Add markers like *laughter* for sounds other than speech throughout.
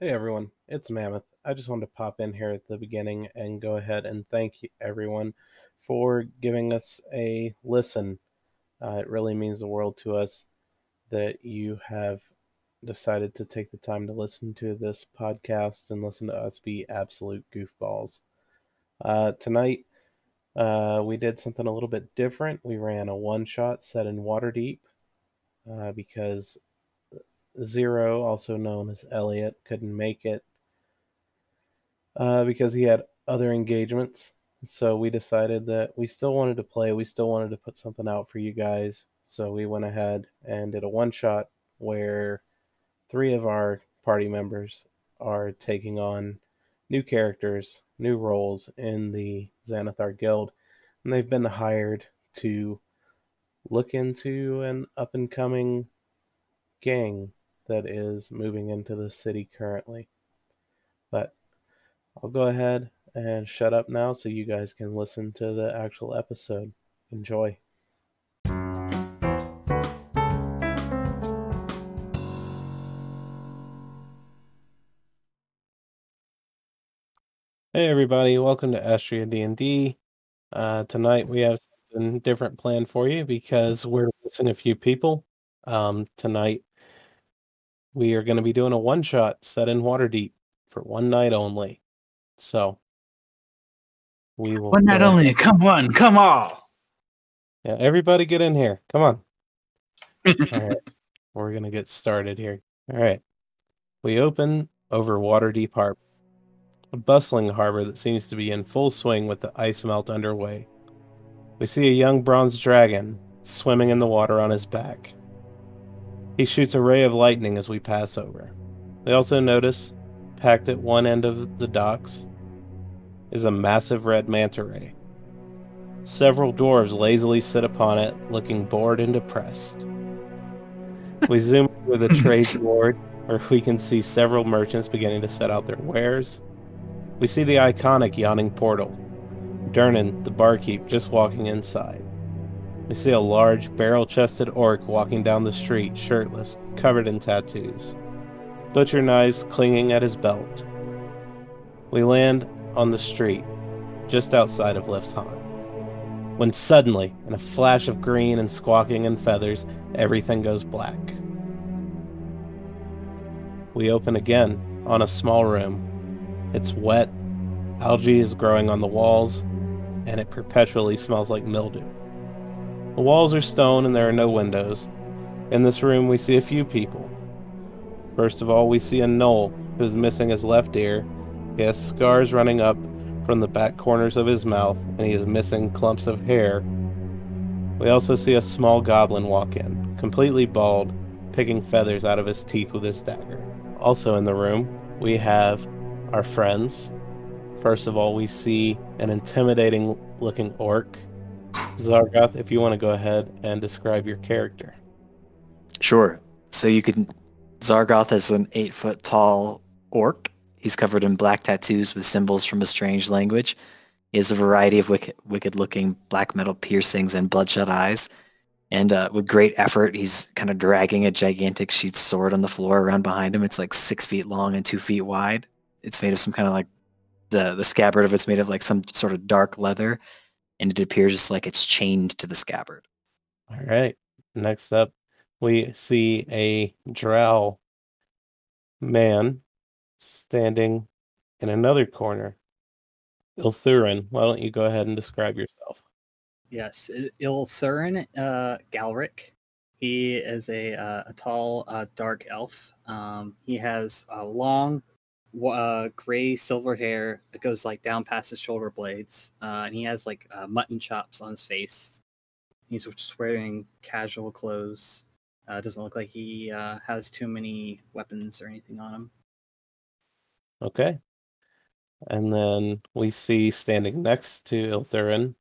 Hey everyone, it's Mammoth. I just wanted to pop in here at the beginning and go ahead and thank everyone for giving us a listen. Uh, it really means the world to us that you have decided to take the time to listen to this podcast and listen to us be absolute goofballs. Uh, tonight, uh, we did something a little bit different. We ran a one shot set in Waterdeep uh, because Zero, also known as Elliot, couldn't make it uh, because he had other engagements. So we decided that we still wanted to play. We still wanted to put something out for you guys. So we went ahead and did a one shot where three of our party members are taking on new characters, new roles in the Xanathar Guild, and they've been hired to look into an up and coming gang that is moving into the city currently. But I'll go ahead and shut up now so you guys can listen to the actual episode. Enjoy. Hey everybody, welcome to Astria D&D. Uh, tonight we have something different planned for you because we're missing a few people. Um, tonight we are going to be doing a one shot set in Waterdeep for one night only. So we will. One night only. Come on, come all. Yeah, everybody get in here. Come on. *laughs* All right. We're going to get started here. All right. We open over Waterdeep Harbor, a bustling harbor that seems to be in full swing with the ice melt underway. We see a young bronze dragon swimming in the water on his back. He shoots a ray of lightning as we pass over. We also notice, packed at one end of the docks, is a massive red manta ray. Several dwarves lazily sit upon it, looking bored and depressed. We *laughs* zoom with a trade board where we can see several merchants beginning to set out their wares. We see the iconic yawning portal. Durnan, the barkeep, just walking inside. We see a large, barrel chested orc walking down the street, shirtless, covered in tattoos. Butcher knives clinging at his belt. We land on the street, just outside of Liftshan. When suddenly, in a flash of green and squawking and feathers, everything goes black. We open again on a small room. It's wet, algae is growing on the walls, and it perpetually smells like mildew. The walls are stone and there are no windows. In this room, we see a few people. First of all, we see a gnoll who's missing his left ear. He has scars running up from the back corners of his mouth, and he is missing clumps of hair. We also see a small goblin walk in, completely bald, picking feathers out of his teeth with his dagger. Also in the room, we have our friends. First of all, we see an intimidating looking orc Zargoth, if you want to go ahead and describe your character. Sure. So you can Zargoth is an eight foot tall orc. He's covered in black tattoos with symbols from a strange language. He has a variety of wicked, wicked looking black metal piercings and bloodshot eyes. And uh, with great effort, he's kind of dragging a gigantic sheath sword on the floor around behind him. It's like six feet long and two feet wide. It's made of some kind of like the the scabbard of it's made of like some sort of dark leather, and it appears like it's chained to the scabbard. All right. Next up, we see a drow man standing in another corner. Ilthurin, why don't you go ahead and describe yourself? Yes, Ilthurin uh, Galric. He is a, uh, a tall, uh, dark elf. Um, he has a long, wa- uh, gray silver hair that goes like down past his shoulder blades, uh, and he has like uh, mutton chops on his face. He's just wearing casual clothes. Uh, doesn't look like he uh, has too many weapons or anything on him. Okay. And then we see standing next to Ilthurin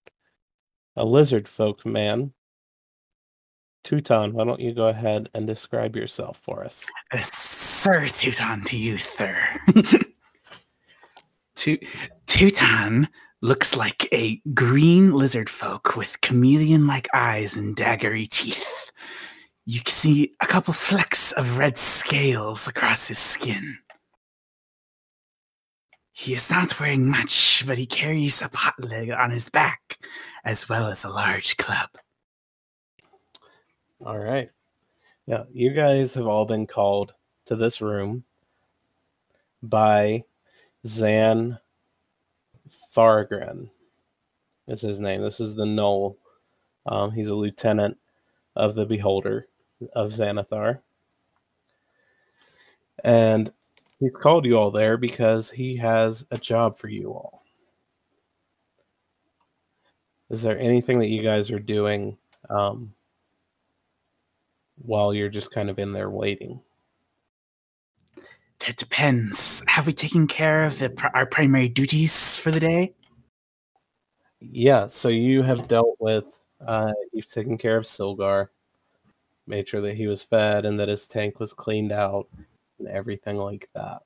a lizard folk man. Teuton, why don't you go ahead and describe yourself for us? *laughs* Sir Teuton to you, sir. *laughs* Teuton looks like a green lizard folk with chameleon like eyes and daggery teeth. You can see a couple flecks of red scales across his skin. He is not wearing much, but he carries a pot leg on his back, as well as a large club. All right. Now, you guys have all been called to this room by Zan Fargren. Is his name. This is the gnoll. Um, he's a lieutenant of the Beholder of Xanathar. And he's called you all there because he has a job for you all. Is there anything that you guys are doing um, while you're just kind of in there waiting? That depends. Have we taken care of the, our primary duties for the day? Yeah, so you have dealt with, uh, you've taken care of Sylgar, made sure that he was fed and that his tank was cleaned out and everything like that.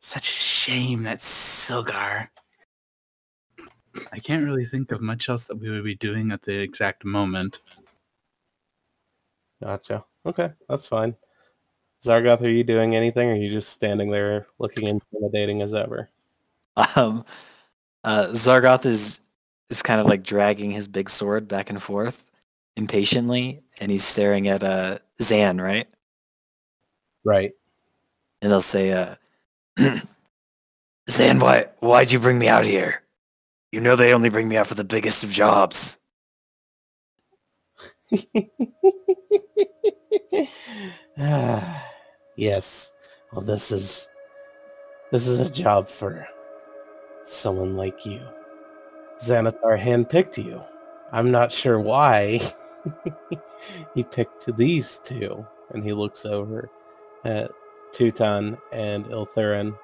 Such a shame that Sylgar. I can't really think of much else that we would be doing at the exact moment. Gotcha. Okay, that's fine. Zargoth, are you doing anything or are you just standing there looking intimidating as ever? Um, uh, Zargoth is is kind of like dragging his big sword back and forth impatiently, and he's staring at uh, Zan, right? Right. And he'll say, uh, *clears throat* "Zan, why why'd you bring me out here? You know they only bring me out for the biggest of jobs." *sighs* *sighs* *sighs* Yes. Well, this is this is a job for someone like you. Xanathar handpicked you. I'm not sure why *laughs* he picked these two. And he looks over at Teuton and Ilthurin.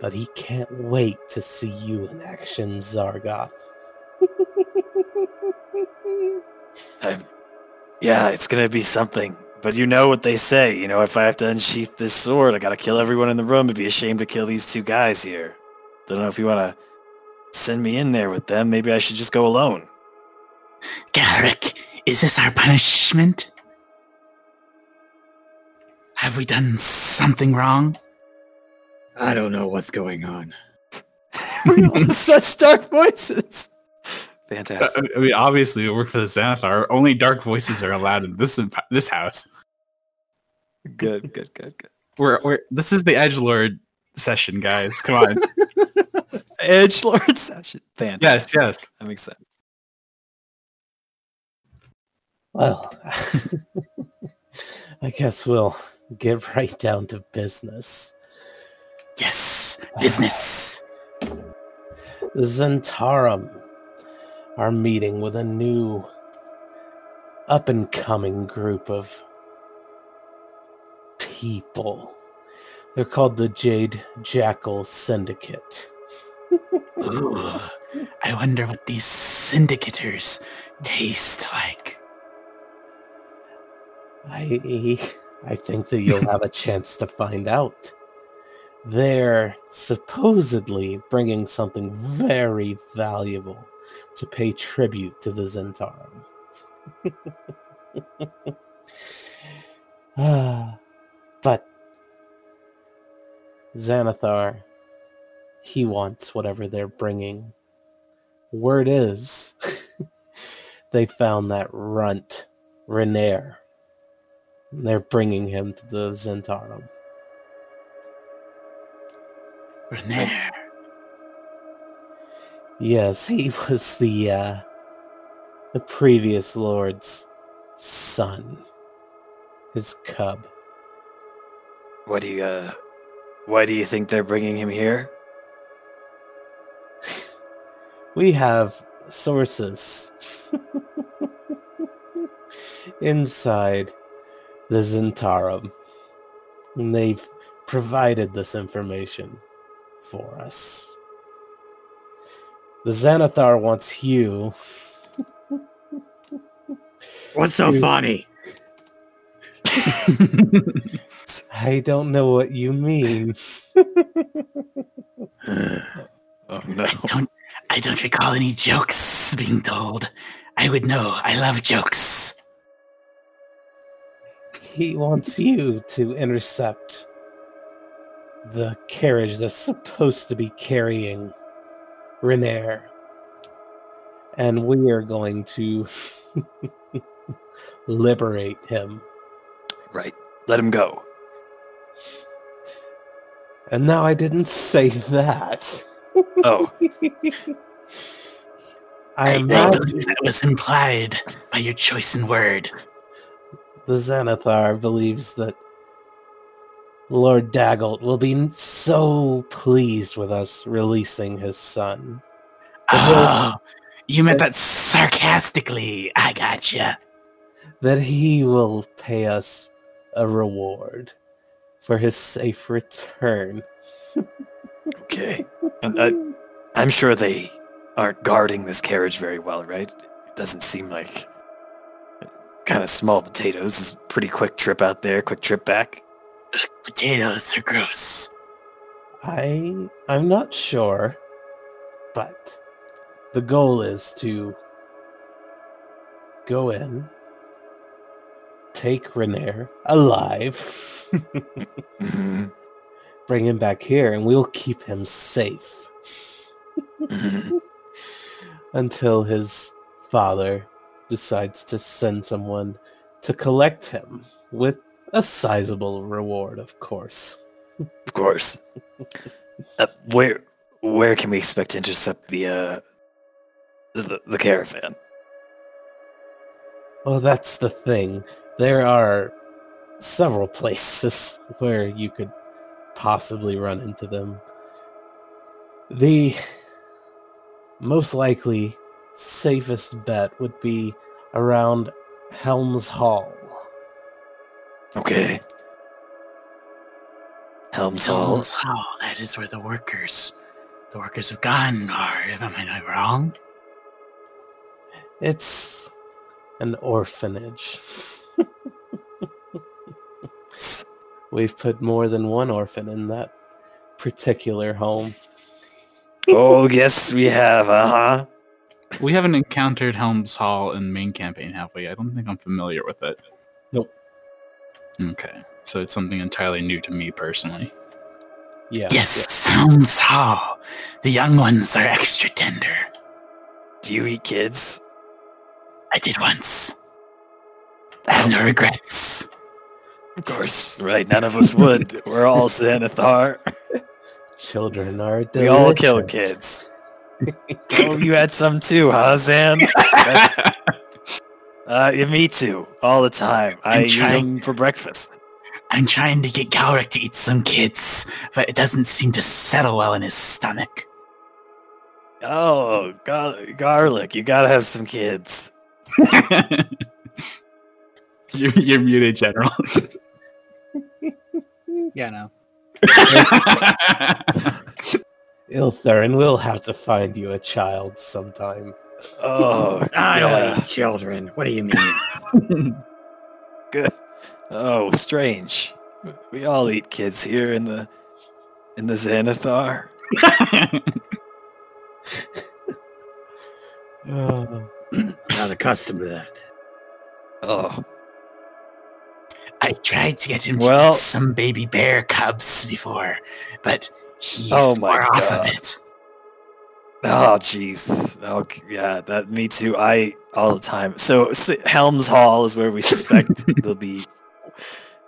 But he can't wait to see you in action, Zargoth. I'm, *laughs* um, yeah, it's gonna be something. But you know what they say, you know, if I have to unsheath this sword, I gotta kill everyone in the room. It'd be a shame to kill these two guys here. Don't know if you wanna send me in there with them. Maybe I should just go alone. Garrick, is this our punishment? Have we done something wrong? I don't know what's going on. *laughs* We all such dark voices. Uh, Fantastic. I mean, obviously, we work for the Xanathar. Only dark voices are allowed in this this house. Good, good, good, good. We're, we're this is the Edge Lord session, guys. Come on. *laughs* Edge Lord session. Fantastic. yes, yes. I'm excited. Well, *laughs* I guess we'll get right down to business. Yes, *sighs* business. Zhentarim are meeting with a new up and coming group of people. They're called the Jade Jackal Syndicate. Ooh, I wonder what these syndicators taste like. I I think that you'll have a chance to find out. They're supposedly bringing something very valuable to pay tribute to the Zhentarim. *laughs* Ah, but Xanathar, he wants whatever they're bringing. Word is, *laughs* they found that runt, Renaer. They're bringing him to the Zhentarim. Renaer. Yes, he *laughs* was the uh the previous lord's son. His cub. What do you, uh, why do you think they're bringing him here? *laughs* We have sources *laughs* inside the Zhentarim. And they've provided this information for us. The Xanathar wants you *laughs* What's so Dude. funny? I don't know what you mean. *laughs* Oh no. I don't I don't recall any jokes being told. I would know. I love jokes. He wants you to intercept the carriage that's supposed to be carrying Renaer. And we are going to *laughs* liberate him. Right. Let him go. And now I didn't say that. Oh, I I imagine that was implied by your choice in word. the Xanathar believes that Lord Dagult will be so pleased with us releasing his son. Oh, you meant that sarcastically. I gotcha. that he will pay us a reward for his safe return. okay. And, uh, I'm sure they aren't guarding this carriage very well, right? It doesn't seem like kind of small potatoes. It's a pretty quick trip out there, quick trip back. Potatoes are gross. I I'm not sure, but the goal is to go in, take Renaer alive, *laughs* bring him back here, and we'll keep him safe *laughs* *laughs* until his father decides to send someone to collect him with a sizable reward, of course. Of course. Uh, where where can we expect to intercept the uh the, the caravan? Well, that's the thing. There are several places *laughs* where you could possibly run into them. The most likely safest bet would be around Helms Hall. Okay. Helms Hall. Hall. That is where the workers, the workers of Gon are. Am I'm not wrong? It's an orphanage. We've put more than one orphan in that particular home. *laughs* Oh yes, we have. Uh huh. We haven't encountered Helms Hall in the main campaign, have we? I don't think I'm familiar with it. Nope. Okay, so it's something entirely new to me personally. Yeah. Yes, Helms Hall. The young ones are extra tender. Do you eat kids? I did once. I have no regrets. Of course. Right. None of us would. We're all Xanathar. Children are We all kill kids. Oh, you had some too, huh, Zan? That's- Uh, yeah, me too. All the time. I I'm eat trying- them for breakfast. I'm trying to get Galric to eat some kids, but it doesn't seem to settle well in his stomach. Oh, gar- garlic. You gotta have some kids. *laughs* *laughs* you're, you're muted, General. *laughs* Yeah, no. *laughs* Ilthurin, we'll have to find you a child sometime. Oh, *laughs* I don't yeah. eat children. What do you mean? *laughs* Good. Oh, strange. We all eat kids here in the in the Xanathar. Oh, not accustomed to that. Oh, I tried to get him to Well- eat some baby bear cubs before, but he Oh swore my off God. of it. oh, jeez. Oh, yeah. That me too. I all the time. So S- Helms Hall is where we *laughs* suspect they'll be.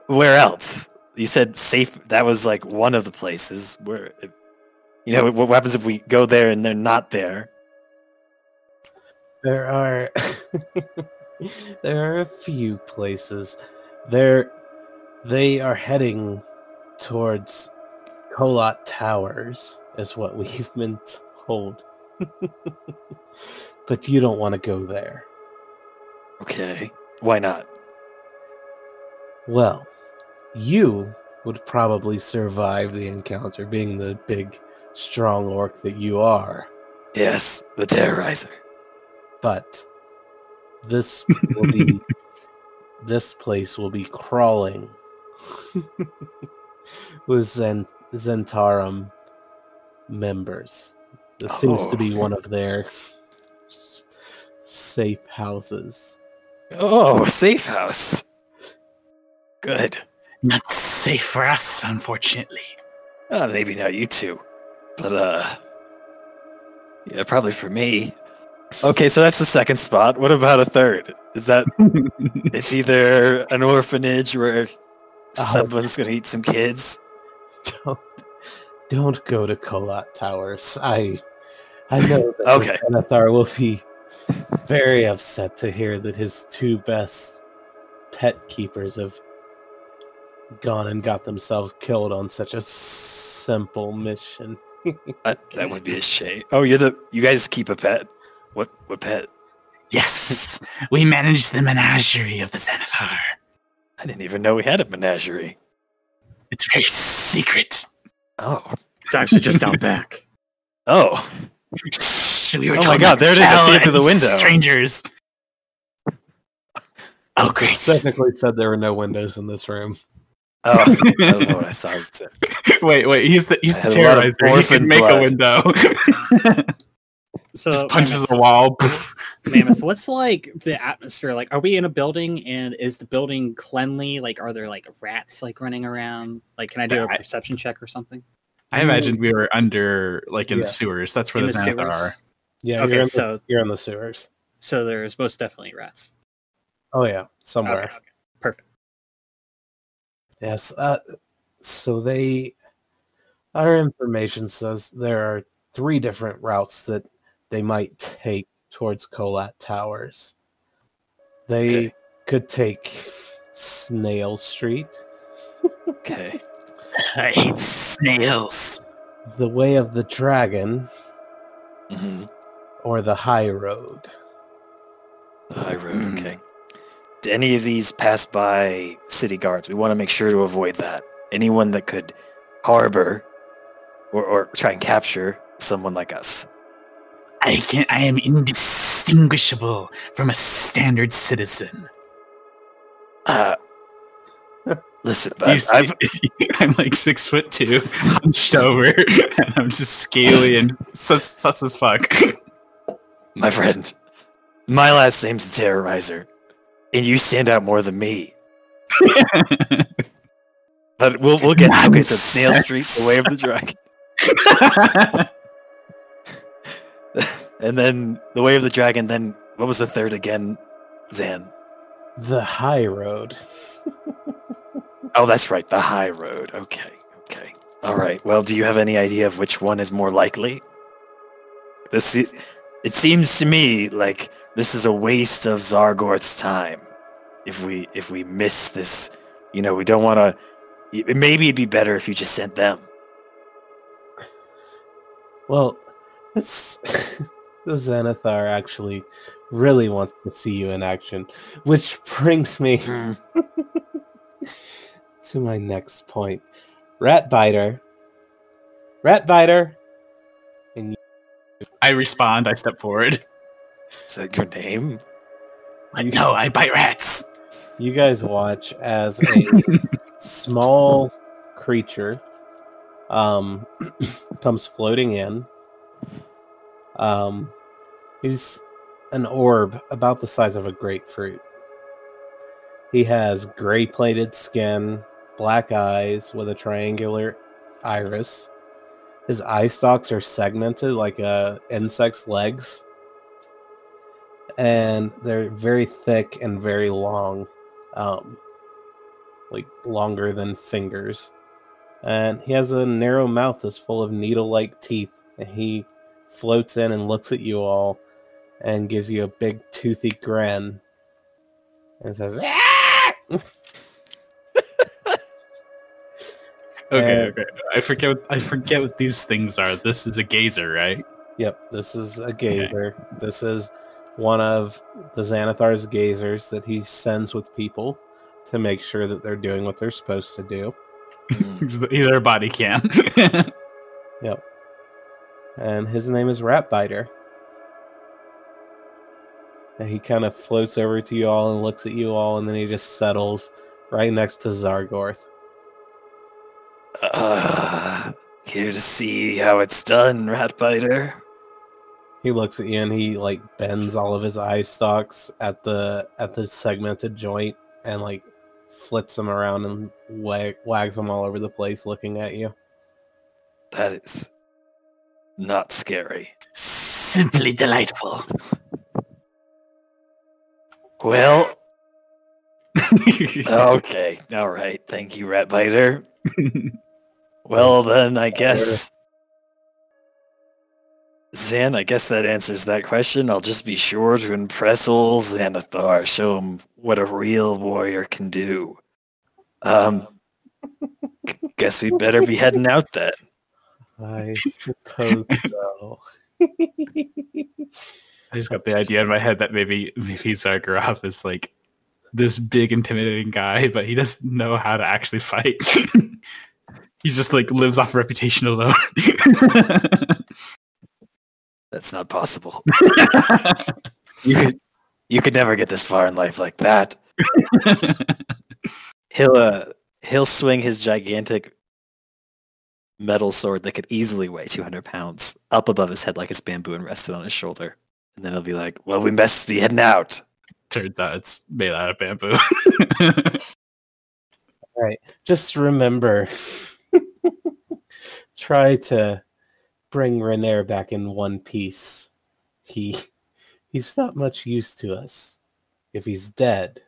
Where else? You said safe. That was like one of the places where. You know what happens if we go there and they're not there? there are *laughs* there are a few places. They're they are heading towards Kolat Towers, is what *laughs* we've been told. *laughs* but you don't want to go there. Okay. Why not? Well, you would probably survive the encounter, being the big, strong orc that you are. Yes, the terrorizer. But this *laughs* will be this place will be crawling *laughs* with Zen, Zhentarim members. This seems to be Oh. one of their safe houses. Oh, safe house. Good. Not safe for us, unfortunately. Uh, maybe not you two, but uh, yeah, probably for me. Okay, so that's the second spot. What about a third? Is that *laughs* it's either an orphanage where oh. someone's gonna eat some kids? Don't, don't go to Kolat Towers. I, I know *laughs* that Okay. Anathar will be very upset to hear that his two best pet keepers have gone and got themselves killed on such a simple mission. That, that *laughs* would be a shame. Oh, you're the you guys keep a pet. What what pet? Yes, we manage the menagerie of the Xanathar. I didn't even know we had a menagerie. It's very secret. Oh, It's actually just out back. oh, *laughs* We were Oh my God, not to there it is. I see it through the window. Strangers. Oh, great. Technically said there were no windows in this room. oh! I don't know what I saw. *laughs* wait, wait. He's the he's I the had a lot of terrorizer. He can make blood. a window. *laughs* So Just punches Mammoth, a wall. Mammoth, what's like the atmosphere? Like, are we in a building and is the building cleanly? Like, are there like rats like running around? Like, can I do a I- perception check or something? I imagine we were under, like, in Yeah. the sewers. That's where In the the Xanathar sewers? are. Yeah, Okay, you're, in so- the, you're in the sewers. So there's most definitely rats. Oh yeah, somewhere. Okay, okay. Perfect. Yes. Uh, so they, our information says there are three different routes that they might take towards Kolat Towers. They Okay. could take Snail Street, Okay. *laughs* I hate snails. the Way of the Dragon, hmm or the High Road. The high road. Mm. Okay. Do any of these pass by city guards? We want to make sure to avoid that. Anyone that could harbor or, or try and capture someone like us. I can I am indistinguishable from a standard citizen. Uh, listen, see- I've, *laughs* I'm like six foot two, hunched over, and I'm just scaly and sus, sus as fuck. my friend, my last name's the Terrorizer, and you stand out more than me. *laughs* But we'll we'll get okay. So Snail Street, the Way of the Dragon, *laughs* *laughs* and then the Way of the Dragon. Then what was the third again? Zan. The High Road. *laughs* Oh, that's right, the High Road. Okay, okay, all right. Well, do you have any idea of which one is more likely? This i- it seems to me like this is a waste of Zargorth's time. If we if we miss this, you know, we don't want to. Maybe it'd be better if you just sent them. Well, it's *laughs* the Xanathar actually really wants to see you in action, which brings me Hmm. *laughs* to my next point. Rat biter. Rat biter. I respond. I step forward. Is that your name? I know, I bite rats. You guys watch as a *laughs* small creature um *clears throat* comes floating in. Um he's an orb about the size of a grapefruit. He has gray plated skin, black eyes with a triangular iris. His eye stalks are segmented like a insect's legs. And they're very thick and very long. Um like longer than fingers. And he has a narrow mouth that's full of needle like teeth. And he floats in and looks at you all and gives you a big toothy grin and says, "Ah!" *laughs* Okay, Uh, okay. I forget. What, I forget what these things are. This is a gazer, right? Yep, this is a gazer. This is one of the Xanathar's gazers that he sends with people to make sure that they're doing what they're supposed to do. *laughs* He's the- he's our body cam. *laughs* And his name is Ratbiter. And he kind of floats over to you all and looks at you all, and then he just settles right next to Zargorth. Uh, here to see how it's done, Ratbiter. He looks at you and he like bends all of his eye stalks at the at the segmented joint and like flits them around and wag, wags them all over the place, looking at you. That is not scary. Simply delightful. Well, *laughs* okay. All right. Thank you, Rat Biter. Well, then, I guess. Zan, I guess that answers that question. I'll just be sure to impress old Xanathar, show him what a real warrior can do. Um, *laughs* guess we better be heading out then. I suppose so. *laughs* I just got the idea in my head that maybe maybe Zargarov is like this big intimidating guy, but he doesn't know how to actually fight. *laughs* He's just like lives off reputation alone. *laughs* That's not possible. You could, you could never get this far in life like that. He'll, uh, he'll swing his gigantic metal sword that could easily weigh 200 pounds up above his head like it's bamboo and rested on his shoulder. And then he'll be like, "Well, we must be heading out." Turns out it's made out of bamboo. *laughs* Right. Just remember *laughs* try to bring Renaer back in one piece. He he's not much use to us. If he's dead.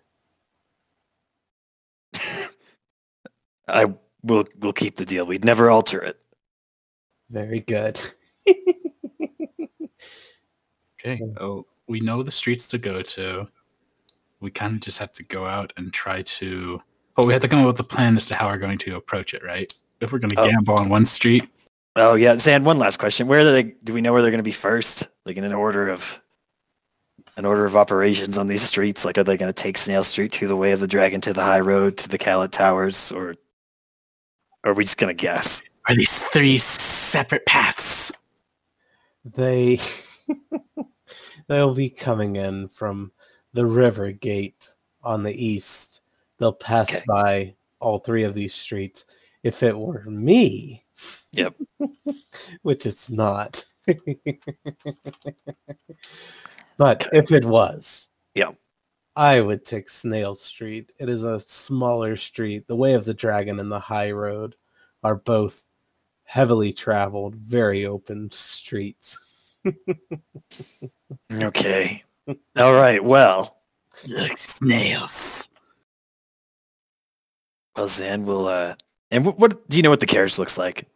*laughs* I will we'll keep the deal. We'd never alter it. Very good. *laughs* okay. Oh, we know the streets to go to. We kind of just have to go out and try to. Oh, we have to come up with a plan as to how we're going to approach it, right? If we're going to Oh. gamble on one street, Oh yeah, Zan. One last question: Where are they? Do we know where they're going to be first? Like in an order of an order of operations on these streets? Like, are they going to take Snail Street to the Way of the Dragon, to the High Road, to the Kolat Towers, or, or are we just going to guess? are these three separate paths? They *laughs* they'll be coming in from the river gate on the east. They'll pass Okay. by all three of these streets. If it were me, Yep. *laughs* which it's not. *laughs* but if it was, Yep. I would take Snail Street. It is a smaller street. The Way of the Dragon and the High Road are both heavily traveled, very open streets. *laughs* Okay. All right. Well, Like snails. well, Zan will. uh And what, what do you know? What the carriage looks like?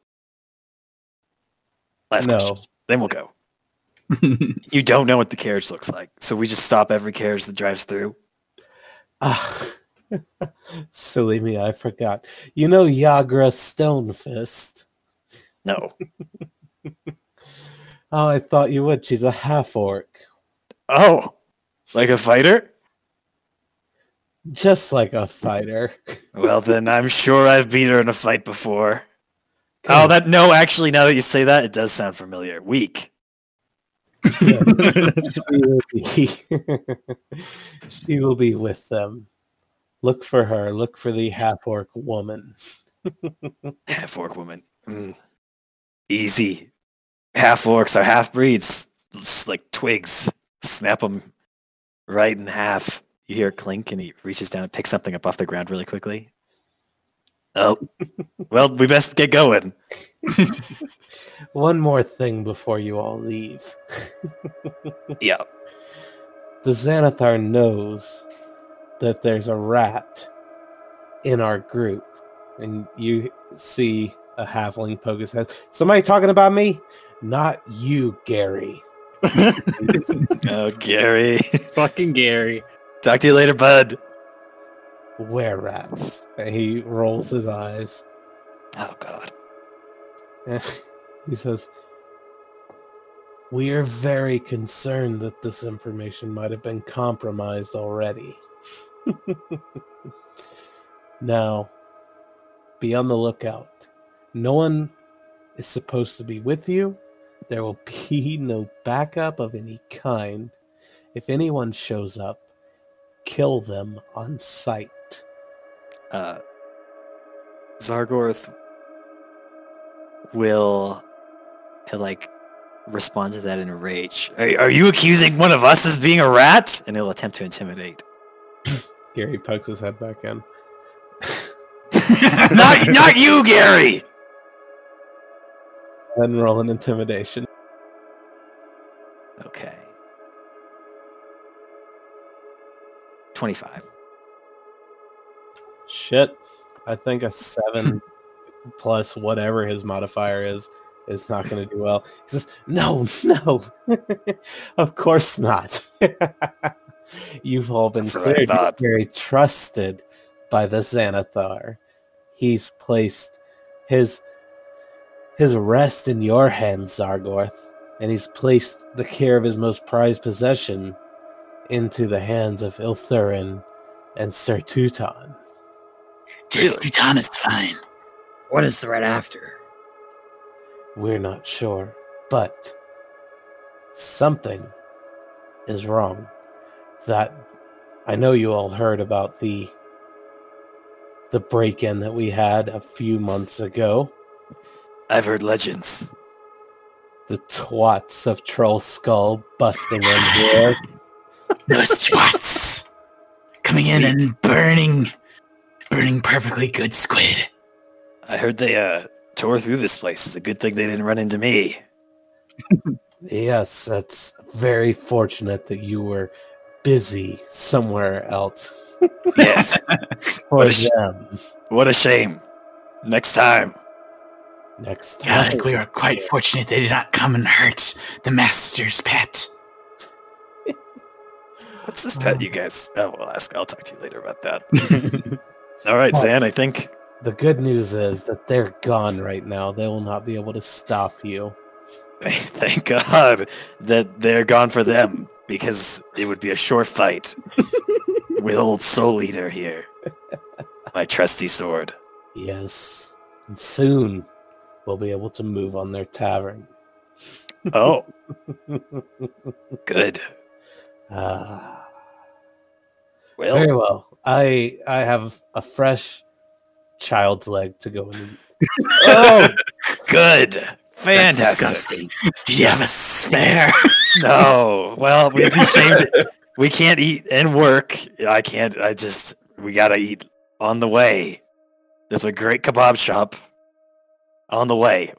Last No. question. Then we'll go. *laughs* You don't know what the carriage looks like, so we just stop every carriage that drives through. Ah, *laughs* silly me, I forgot. You know Yagra Stonefist. No. *laughs* Oh, I thought you would. She's a half orc. Oh, like a fighter? Just like a fighter. Well, then I'm sure I've beat her in a fight before. Oh, that no, actually, now that you say that, it does sound familiar. Weak. She will be she will be with them. Look for her. Look for the half orc woman. *laughs* Half orc woman. Mm. Easy. Half orcs are half breeds. Just like twigs. Snap them right in half. You hear a clink, and he reaches down and picks something up off the ground really quickly. Oh, *laughs* well, we best get going. *laughs* One more thing before you all leave. *laughs* Yeah. The Xanathar knows that there's a rat in our group. And you see a halfling poke his head. Somebody talking about me? Not you, Gary. *laughs* Oh, Gary. Fucking Gary. Talk to you later, bud. Were rats. And he rolls his eyes. Oh, God. *laughs* he says, We are very concerned that this information might have been compromised already. *laughs* now, be on the lookout. No one is supposed to be with you. There will *laughs* be no backup of any kind. If anyone shows up, kill them on sight. uh, Zargorth will he'll like respond to that in a rage. Are, are you accusing one of us as being a rat? And he'll attempt to intimidate. *laughs* Gary pokes his head back in. *laughs* not not you, Gary. and roll an intimidation. Okay. 25. Shit. I think a seven *laughs* plus whatever his modifier is is not going to do well. He says, "No, *laughs* no, *laughs* of course not. *laughs* You've all been That's what I cleared. Very trusted by the Xanathar. He's placed his his rest in your hands, Zargorth, and he's placed the care of his most prized possession into the hands of Ilthurin and Sir Teuton. Just Bhutan is fine. What is the threat after? We're not sure, but something is wrong. That I know you all heard about the the break-in that we had a few months ago. I've heard legends. The twats of Trollskull busting in here. *laughs* Those twats coming in and burning, burning perfectly good squid. I heard they uh tore through this place. It's a good thing they didn't run into me. Yes, that's very fortunate that you were busy somewhere else Yes. *laughs* What a sh- what a shame. Next time. Next Yeah, I think we were quite fortunate they did not come and hurt the master's pet. *laughs* What's this pet, you guys? Oh, we'll ask. I'll talk to you later about that. *laughs* All right, Oh. Zan. I think The good news is that they're gone right now. They will not be able to stop you. *laughs* thank God that they're gone for them because it would be a short fight *laughs* with old Soul Eater here. My trusty sword. Yes. And soon we'll be able to move on their tavern. Oh, *laughs* good. Ah, Well, very well. I I have a fresh child's leg to go and *laughs* eat. oh, good. Fantastic. disgusting. Did you have a spare? *laughs* No, well, we'd be ashamed. We can't eat and work. I can't. I just we gotta eat on the way. There's a great kebab shop on the way.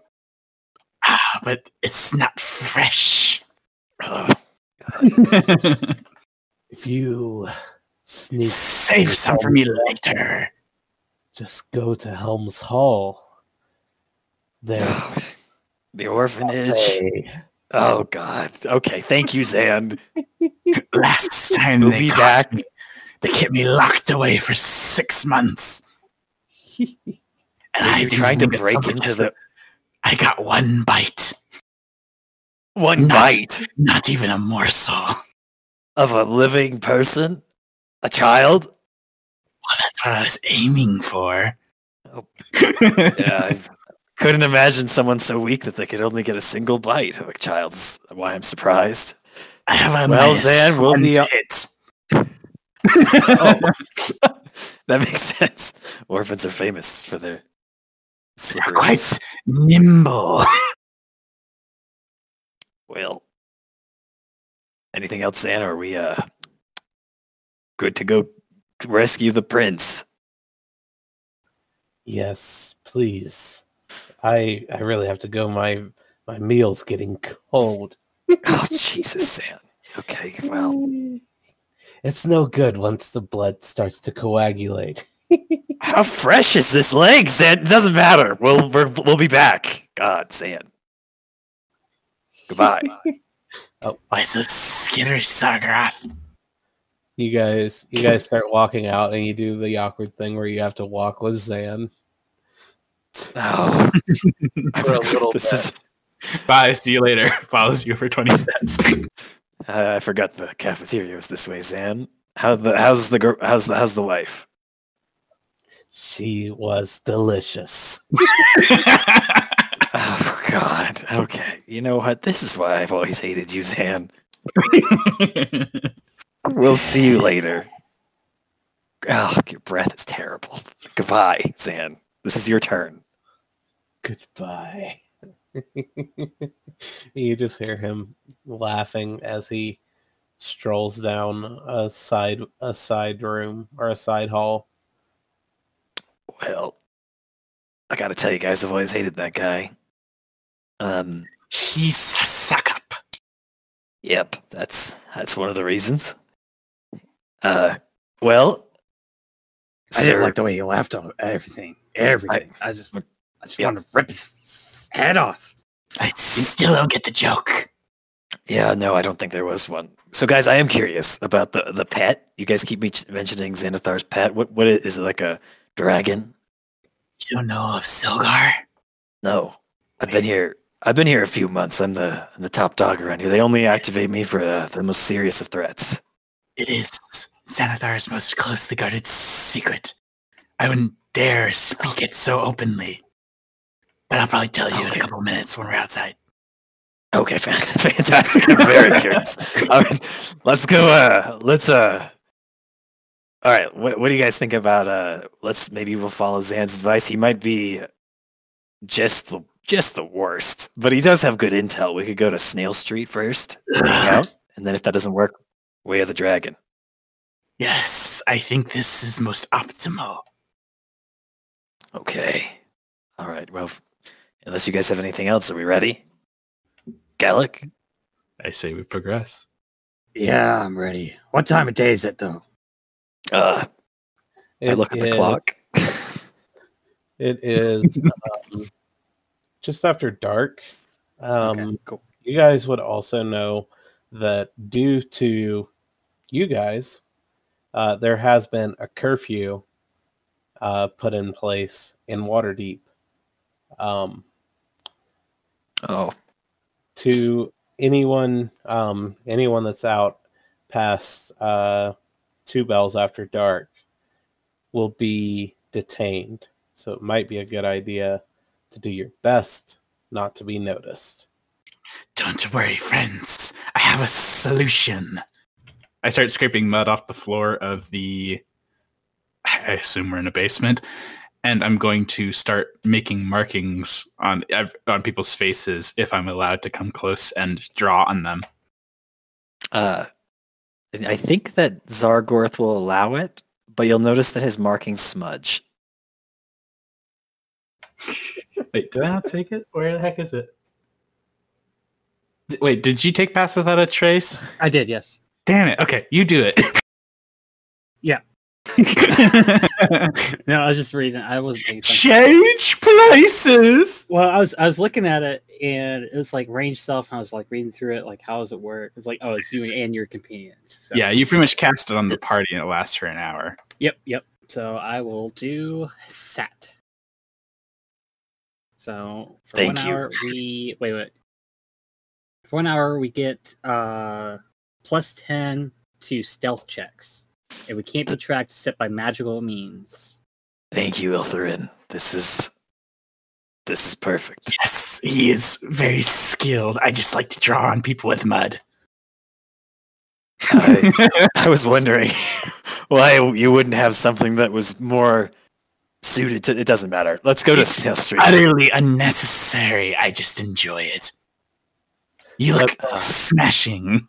Ah, but it's not fresh. Ugh. If you sneak, Save some for me later. Just go to Helm's Hall. There. *laughs* the orphanage. Oh God. Okay. Thank you, Zan. *laughs* Last time We'll they be back. me, they kept me locked away for six months. *laughs* And Are you trying to break into the. I got one bite, one Not- bite not even a morsel. Of a living person, a child? That's what I was aiming for. Oh. Yeah, I couldn't imagine someone so weak that they could only get a single bite of a child's. Why I'm surprised. I have a Well, nice Zan, we'll be hit. Oh, *laughs* *laughs* that makes sense. Orphans are famous for their They're quite nimble. Well, anything else, Zan? Or are we uh good to go rescue the prince? yes, please. I I really have to go. My my meal's getting cold. *laughs* Oh Jesus, Zan. Okay, well, *laughs* It's no good once the blood starts to coagulate. *laughs* how fresh is this leg, Zan? It doesn't matter. We'll we're, we'll be back. God, Zan. Goodbye. Oh, why so skittery, Sargaroth? You guys, you guys start walking out, and you do the awkward thing where you have to walk with Zan. Oh, *laughs* For a little this is. Bye. See you later. *laughs* Follows you for 20 steps. I I forgot the cafeteria was this way, Zan. How the how's the gir- how's the how's the wife? She was delicious. *laughs* Oh God. Okay. You know what? This is why I've always hated you, Zan. We'll see you later. Oh, your breath is terrible. Goodbye, Zan. This is your turn. Goodbye. *laughs* you just hear him laughing as he strolls down a side a side room or a side hall. Well, I gotta tell you guys, I've always hated that guy. Um, He's a suck up. yep, that's that's one of the reasons. Uh, well, I didn't like the way he laughed on everything. Everything. I, just, I just Yeah. wanted to rip his head off. I still don't get the joke. Yeah, no, I don't think there was one. So, guys, I am curious about the the pet. You guys keep me mentioning Xanathar's pet. What what is, is it like a dragon? You don't know of Sylgar? No, I've been here. I've been here a few months. I'm the I'm the top dog around here. They only activate me for uh, the most serious of threats. It is Xanathar's most closely guarded secret. I wouldn't dare speak it so openly. But I'll probably tell you in a couple of minutes when we're outside. Okay, *laughs* fantastic. I'm very curious. All right, let's go. Uh, let's. Uh, all right, what, what do you guys think about? Uh, let's maybe we'll follow Zan's advice. He might be just the just the worst, but he does have good intel. We could go to Snail Street first, hang out, *sighs* and then if that doesn't work, Way of the Dragon. Yes, I think this is most optimal. Okay. All right. Well, unless you guys have anything else, are we ready? Gallic. I say we progress. Yeah, I'm ready. What time of day is it, though? Uh, I It look at the is- clock. *laughs* It is *laughs* um, just after dark. Um, okay, cool. you guys would also know that due to you guys, uh, there has been a curfew uh, put in place in Waterdeep um, oh, to anyone um, anyone that's out past uh, two bells after dark will be detained. So it might be a good idea to do your best not to be noticed. Don't worry, friends. I have a solution. I start scraping mud off the floor of the. I assume we're in a basement, and I'm going to start making markings on on people's faces if I'm allowed to come close and draw on them. uh, I think that Zargorth will allow it, but you'll notice that his markings smudge. *laughs* Wait, do I not take it? Where the heck is it? Wait, did you take pass without a trace? I did, yes. Damn it. Okay, you do it. *laughs* Yeah. *laughs* No, I was just reading. I wasn't. Change places. Well, I was I was looking at it and it was like range self, and I was like reading through it, like how does it work? It's like, oh, it's you and your companions. So, Yeah, you pretty much cast it on the party and it lasts for an hour. Yep, yep. So I will do that. So for Thank one you. hour we wait wait. For one hour we get uh plus ten to stealth checks. And we can't be tracked except by magical means. Thank you, Iltherin. This is this is perfect. Yes, he is very skilled. I just like to draw on people with mud. I, *laughs* I was wondering *laughs* why you wouldn't have something that was more suited to. It doesn't matter. Let's go to It's Snail Street. Utterly unnecessary. I just enjoy it. You look uh, smashing.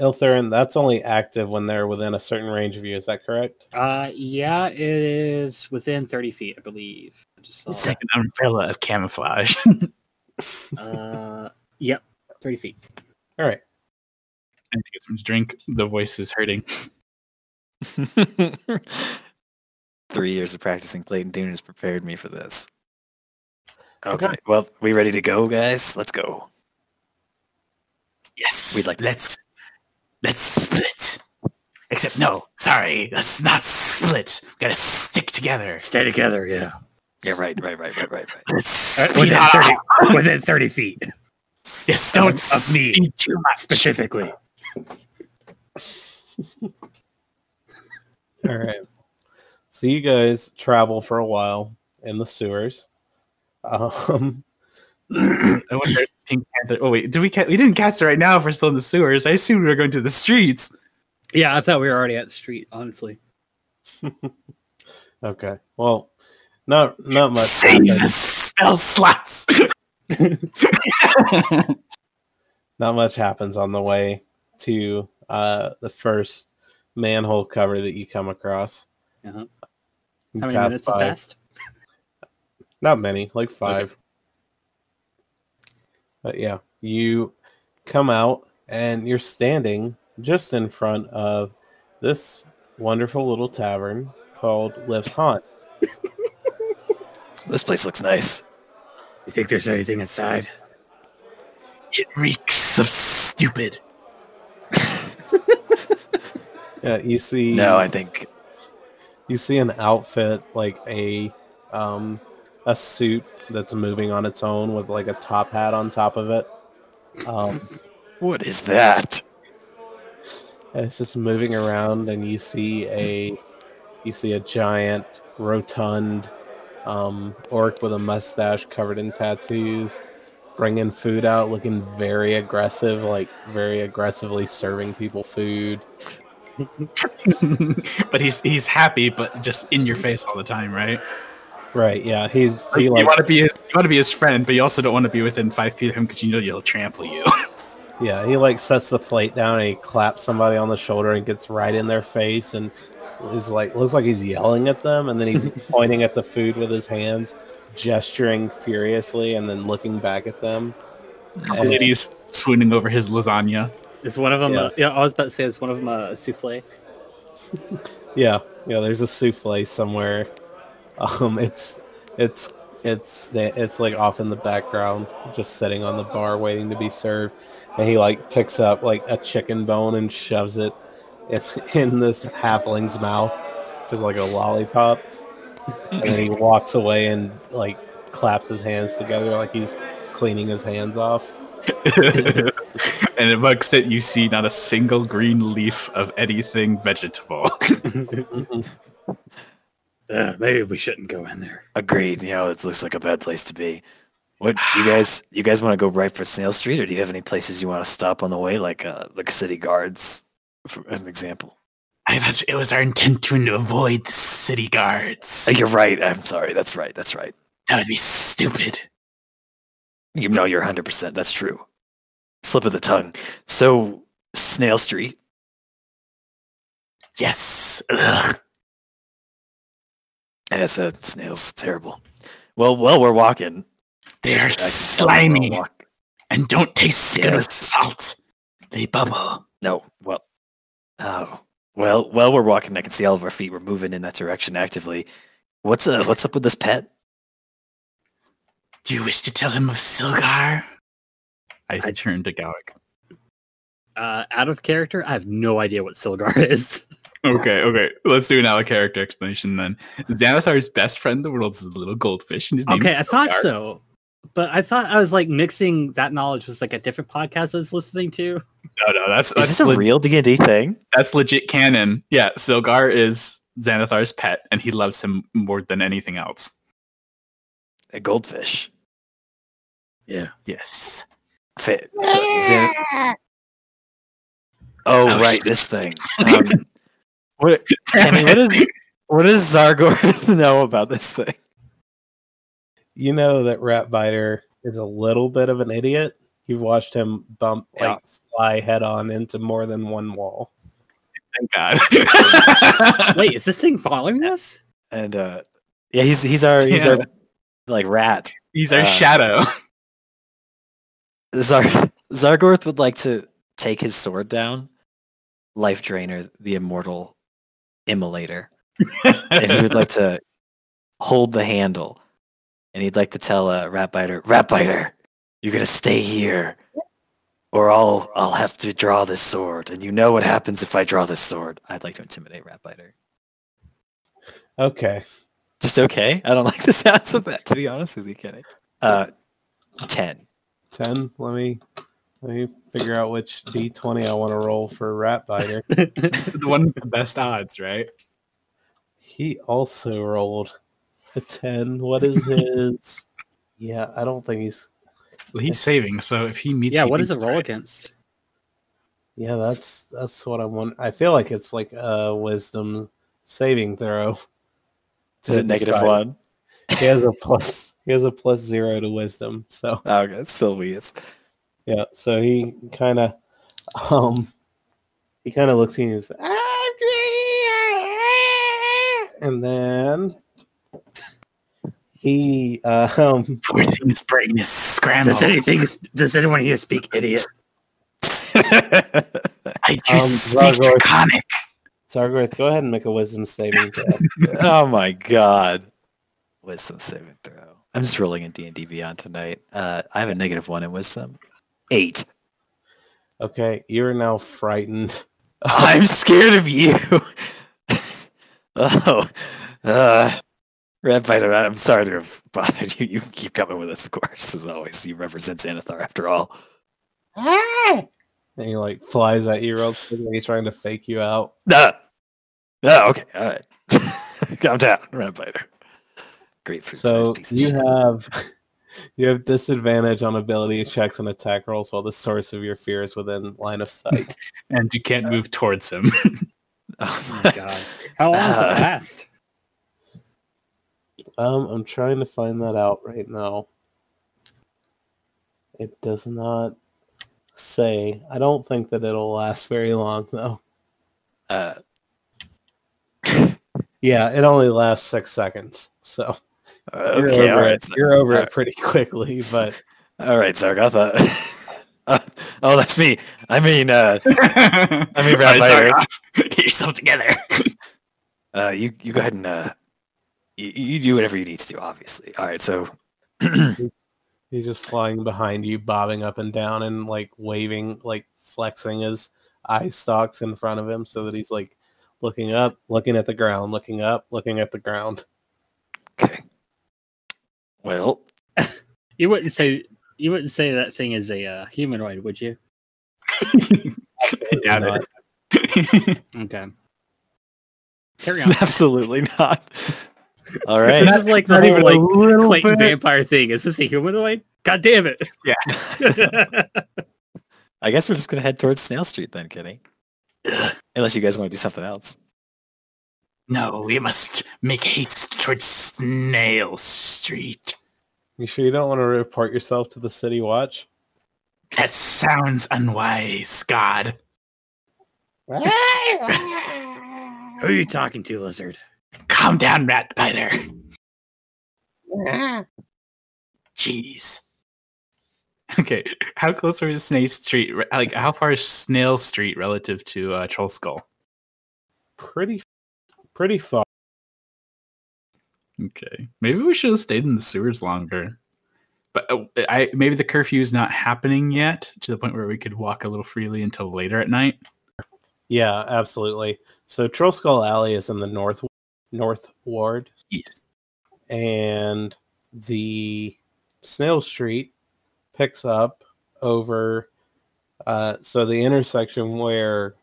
Iltherin, that's only active when they're within a certain range of you. Is that correct? Uh yeah, it is within thirty feet, I believe. I just saw It's that. like an umbrella of camouflage. *laughs* *laughs* Uh yep, thirty feet. All right. I need to get some drink. The voice is hurting. *laughs* Three years of practicing Clayton Dune has prepared me for this. Okay. Okay. Well, we ready to go, guys? Let's go. Yes. We'd like to- let's let's split. Except no, sorry, let's not split. We gotta stick together. Stay together, yeah. Yeah, right, right, right, right, right, right. Let's Uh, within up. 30 within thirty feet Yes, don't of me. speed too much. specifically. All right. So you guys travel for a while in the sewers. Um, *clears throat* I wonder if Pink Panther. Oh wait, did we? Ca- we didn't cast it right now if we're still in the sewers. I assumed we were going to the streets. Yeah, I thought we were already at the street, honestly. *laughs* okay. Well, not not much. Save the spell slots. *laughs* not much happens on the way to uh, the first manhole cover that you come across. Uh-huh. You How many minutes by- passed? Not many, like five. But yeah, you come out and you're standing just in front of this wonderful little tavern called Lift's Haunt. This place looks nice. You think there's anything inside? It reeks of stupid. Yeah, you see No, I think you see an outfit like a um a suit that's moving on its own with like a top hat on top of it. Um what is that? it's just moving around and you see a you see a giant rotund um orc with a mustache covered in tattoos bringing food out looking very aggressive like very aggressively serving people food *laughs* but he's he's happy, but just in your face all the time, right? Right yeah he's he you like want to be his you want to be his friend, but you also don't want to be within five feet of him because you know he'll trample you. *laughs* Yeah, he like sets the plate down and he claps somebody on the shoulder and gets right in their face and is like looks like he's yelling at them and then he's *laughs* pointing at the food with his hands, gesturing furiously and then looking back at them. The lady's swooning over his lasagna. Is one of them? Yeah. Yeah, yeah I was about to say, is one of them a souffle? *laughs* Yeah, yeah, there's a souffle somewhere. Um it's it's it's it's like off in the background, just sitting on the bar waiting to be served. And he like picks up like a chicken bone and shoves it in, *laughs* in this halfling's mouth, just like a lollipop. and then he *laughs* walks away and like claps his hands together like he's cleaning his hands off. *laughs* and amongst it, you see not a single green leaf of anything vegetable. Uh, maybe we shouldn't go in there. Agreed. You know, it looks like a bad place to be. What *sighs* you guys? You guys want to go right for Snail Street, or do you have any places you want to stop on the way, like uh, like city guards, for, as an example? I thought it was our intent to avoid the city guards. Uh, You're right. I'm sorry. That's right. That's right. That would be stupid. You know, you're 100. percent That's true. Slip of the tongue. So, Snail Street. Yes. Ugh. Yes, a snails. Terrible. Well, well, we're walking. They Yes, are I can tell we're slimy walk- and don't taste good with Yes. salt. They bubble. No, well, oh, well, well, we're walking. I can see all of our feet. We're moving in that direction actively. What's uh, what's up with this pet? Do you wish to tell him of Sylgar? I, I- turned to Gallic. Uh, out of character, I have no idea what Sylgar *laughs* is. Okay, okay. Let's do an out of character explanation then. Xanathar's best friend in the world is a little goldfish, and his name okay, is I thought Sylgar. so, but I thought I was like mixing that knowledge with like a different podcast I was listening to. No, no, that's Is this a leg- real D and D thing? that's legit canon. Yeah, Sylgar is Xanathar's pet, and he loves him more than anything else. A goldfish. Yeah. Yes. Fit. so, Xan- oh, Oh, right, this thing. *laughs* Um, what, *laughs* Kenny, what is what does Zargor *laughs* know about this thing? You know that Ratbiter is a little bit of an idiot. You've watched him bump Yeah. like fly head on into more than one wall. Thank God. *laughs* Wait, is this thing following us? And uh, yeah, he's he's our he's Yeah. our like rat. He's our Uh, shadow. Zar- Zargorth would like to take his sword down, Life Drainer, the immortal immolator, and he would like to hold the handle, and he'd like to tell uh, Ratbiter, Ratbiter, you're gonna stay here, or I'll I'll have to draw this sword, and you know what happens if I draw this sword. I'd like to intimidate Ratbiter. Okay. Just okay. I don't *laughs* like the sounds of that, to be honest with you, Kenny. Uh, ten. 10. Let me let me figure out which D20 I want to roll for Ratbiter. *laughs* the one with the best odds, right? he also rolled a 10. What is his? *laughs* yeah, I don't think he's Well, he's saving, so if he meets, yeah, he what is it roll right? against? Yeah, that's that's what I want. I feel like it's like a wisdom saving throw. Is it negative decide. one? He has a plus. He has a plus zero to wisdom. So Oh, *laughs* okay, it's still weird. Yeah. So he kind of, um, he kind of looks at you and says, and then he uh, um, *laughs* Poor thing's brain is scrambled. Does anything? Does anyone here speak idiot? *laughs* I do Um, speak Zargorth- draconic. Zargoth, go ahead and make a wisdom saving throw. *laughs* oh my god. Wisdom saving throw. I'm just rolling in D&D Beyond tonight. Uh, I have a negative one in wisdom. Eight. Okay, you're now frightened. *laughs* I'm scared of you. *laughs* oh, uh, Red Fighter, I'm sorry to have bothered you. You keep coming with us, of course, as always. You represent Xanathar after all. Ah! and he like flies at you real quick, like he's trying to fake you out. Ah, oh, okay, all right. *laughs* Calm down, Red Fighter. Grapefruit So you have you have disadvantage on ability checks and attack rolls while the source of your fear is within line of sight. *laughs* And you can't move towards him. *laughs* Oh my God. How long does it last? um, I'm trying to find that out right now. It does not say. I don't think that it'll last very long though. Uh, *laughs* Yeah, it only lasts six seconds. So you're okay, all over, right. it. You're over all it pretty *laughs* quickly, but *laughs* All right, Zargoth. Uh, *laughs* oh, that's me. I mean, uh, I mean, Red Fighter. Get yourself together. uh, you you go ahead and uh, you, you do whatever you need to do. Obviously. All right. So, *clears throat* he's just flying behind you, bobbing up and down and like waving, like flexing his eye stalks in front of him so that he's like looking up, looking at the ground, looking up, looking at the ground. okay. Well, *laughs* You wouldn't say you wouldn't say that thing is a uh, humanoid, would you? I *laughs* doubt Not. it. *laughs* Okay. Carry on. absolutely not. All This is like the Not whole even like little Clayton bit. vampire thing. Is this a humanoid? God damn it! Yeah. I guess we're just gonna head towards Snail Street then, Kenny. *sighs* Unless you guys want to do something else. No, we must make haste towards Snail Street. You sure you don't want to report yourself to the city watch? That sounds unwise, God. Who are you talking to, lizard? Calm down, rat biter. Jeez. Okay, how close are to Snail Street? Like, how far is Snail Street relative to uh, Trollskull? Pretty, pretty far. Okay, maybe we should have stayed in the sewers longer. But uh, I maybe the curfew is not happening yet to the point where we could walk a little freely until later at night. Yeah, absolutely. So Trollskull Alley is in the north north ward, Yes. and the Snail Street picks up over. Uh, so the intersection where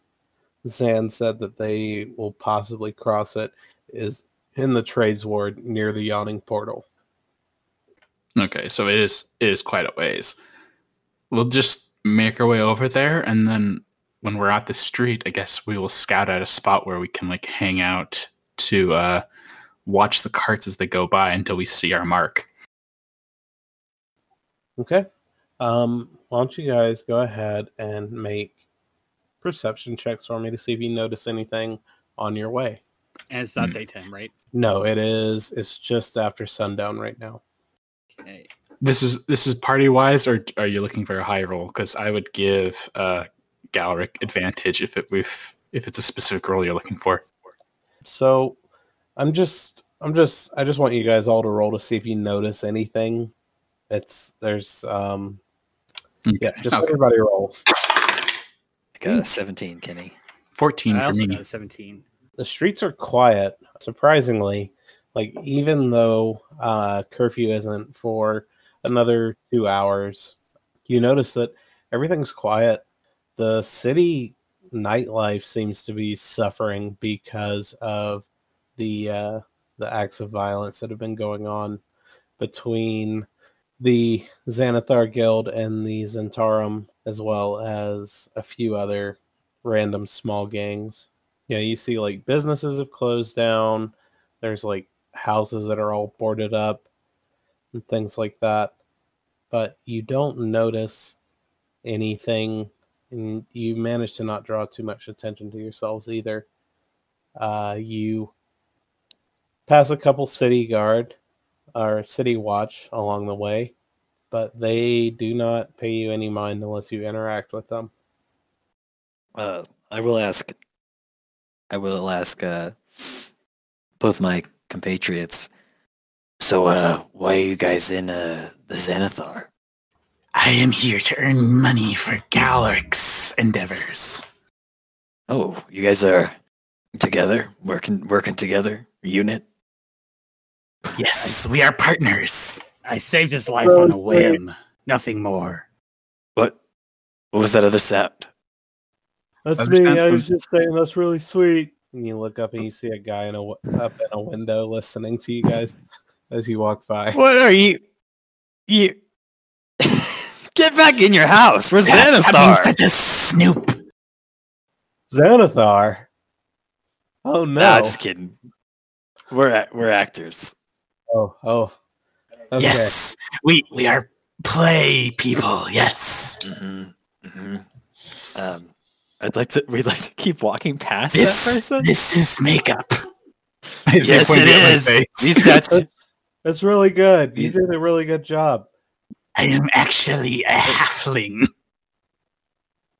Zan said that they will possibly cross it is in the trades ward near the yawning portal. Okay, so it is it is quite a ways. We'll just make our way over there, and then when we're at the street, I guess we will scout out a spot where we can like hang out to uh, watch the carts as they go by until we see our mark. Okay. Um, why don't you guys go ahead and make perception checks for me to see if you notice anything on your way. And it's not Hmm. daytime, right? No, it is. It's just after sundown right now. Okay. This is this is party wise, or are you looking for a high roll? Because I would give uh, Galric advantage if it if if it's a specific role you're looking for. So, I'm just, I'm just, I just want you guys all to roll to see if you notice anything. It's there's, um, yeah, just Okay. everybody roll. I got a 17, Kenny. Fourteen I for also me. got a 17. the streets are quiet surprisingly like even though uh curfew isn't for another two hours you notice that everything's quiet the city nightlife seems to be suffering because of the uh the acts of violence that have been going on between the Xanathar Guild and the Zhentarim, as well as a few other random small gangs yeah, you see like businesses have closed down. There's like houses that are all boarded up and things like that. But you don't notice anything and you manage to not draw too much attention to yourselves either. Uh, you pass a couple city guard our city watch along the way, but they do not pay you any mind unless you interact with them. Uh, I will ask. I will ask uh, both my compatriots. So, uh, why are you guys in uh, the Xanathar? I am here to earn money for Galric's endeavors. Oh, you guys are together, working, working together, unit. Yes, we are partners. I saved his life on a whim. Nothing more. What? What was that other sound? That's Understand me. I from- was just saying that's really sweet. And you look up and you see a guy in a w- up in a window listening to you guys as you walk by. What are you? You *laughs* get back in your house. Where's Stop being Xanathar? such a snoop. Xanathar. Oh no. Nah, just kidding. We're we're actors. Oh, oh. Okay. Yes, we we are play people. Yes, hmm hmm Um, I'd like to. We'd like to keep walking past that person. this is makeup. I yes, pointing it at my is. face. These tats. That's, *laughs* that's really good. You You- did a really good job. I am actually a halfling.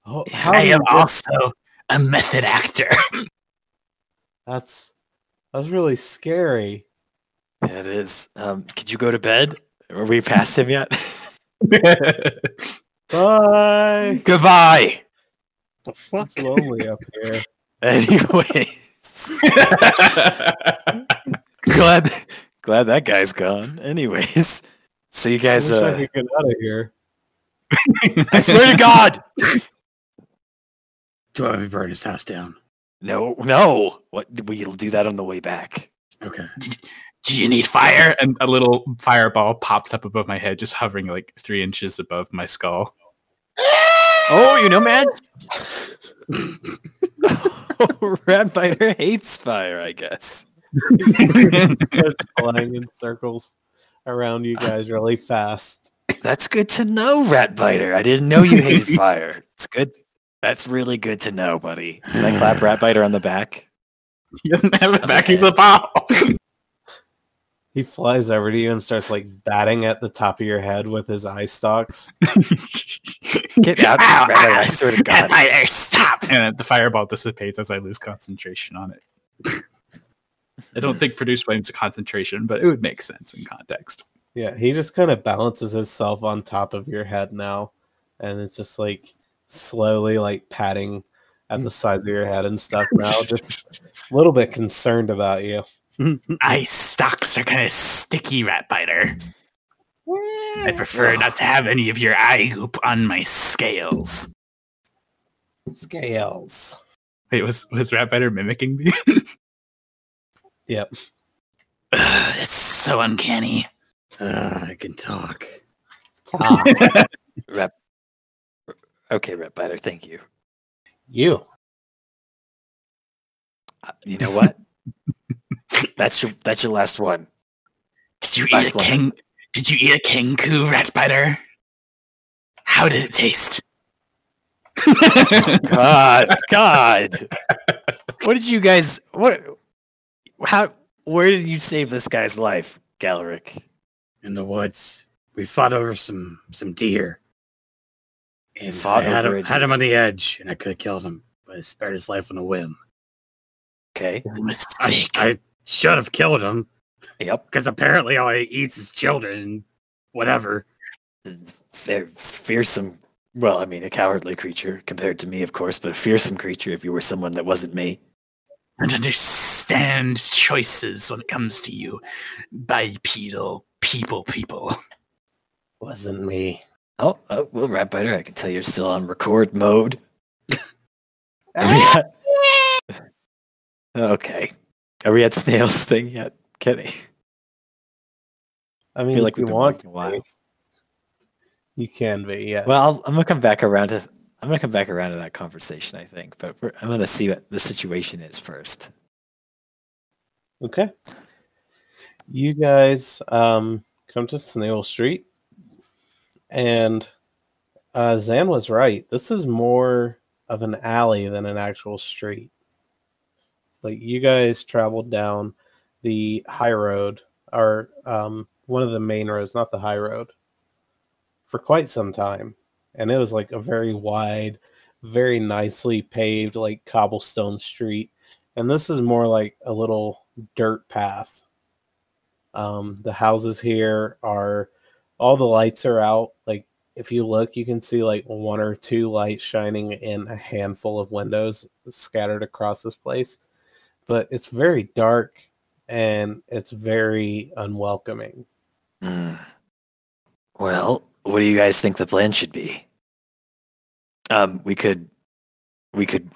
Oh, how I am get- also a method actor. *laughs* That's that's really scary. Yeah, it is. Um, could you go to bed? Are we past him yet? *laughs* Bye. Goodbye. The fuck? It's lonely up here. *laughs* Anyways, *laughs* glad glad that guy's gone. Anyways, so you I guys. wish I Uh, could get out of here. I swear to God. Do I want to burn his house down? No, no. What? We'll do that on the way back. Okay. Do you need fire? And a little fireball pops up above my head, just hovering like three inches above my skull. Oh, you know, man. *laughs* Rat biter hates fire. I guess. Starts flying in circles around you guys really fast. That's good to know, rat biter. I didn't know you hated *laughs* fire. It's good. That's really good to know, buddy. Can I clap *sighs* rat biter on the back? he doesn't have a back. He's a ball. He flies over to you and starts like batting at the top of your head with his eye stalks. *laughs* Get out, Ow, rat biter! ow. I swear to God. *laughs* Fire, stop! And the fireball dissipates as I lose concentration on it. I don't think produce flames a concentration, but it would make sense in context. Yeah, he just kind of balances himself on top of your head now, and it's just like slowly like patting at the sides of your head and stuff *laughs* now, just a little bit concerned about you. Ice stocks are kind of sticky, rat biter. I prefer not to have any of your eye goop on my scales. Scales. Wait, was was rat biter mimicking me? *laughs* Yep. Ugh, it's so uncanny. Uh, I can talk. Ah, *laughs* Rat. Okay, rat biter. Thank you. you. Uh, You know what? *laughs* that's your that's your last one. Did you eat a one. king? Did you eat a king coup, rat biter? How did it taste? *laughs* God, God. What did you guys? What? How? Where did you save this guy's life, Galric? In the woods, we fought over some some deer. And Fought I had, over him, had him on the edge, and I could have killed him, but I spared his life on a whim. Okay. It's a I, mistake. I should have killed him Yep. *laughs* because apparently all he eats is children. and Whatever. Fe- fearsome. Well, I mean, a cowardly creature compared to me, of course, but a fearsome creature if you were someone that wasn't me. and understand choices when it comes to you bipedal people people. Wasn't me. Oh, oh well, rat biter. I can tell you're still on record mode. Are *laughs* *laughs* okay. Are we at snails thing yet, Kenny? I mean, feel like you want to a while. be, you can be. Yeah. Well, I'll, I'm gonna come back around to. I'm gonna come back around to that conversation. I think, but we're, I'm gonna see what the situation is first. Okay. You guys um, come to Snail Street, and uh, Zan was right. This is more of an alley than an actual street. Like you guys traveled down the high road, or um, one of the main roads, not the high road, for quite some time. And it was like a very wide, very nicely paved, like cobblestone street. And this is more like a little dirt path. Um, the houses here are all the lights are out. Like if you look, you can see like one or two lights shining in a handful of windows scattered across this place. But it's very dark and it's very unwelcoming. Mm. Well, what do you guys think the plan should be? Um, we could, we could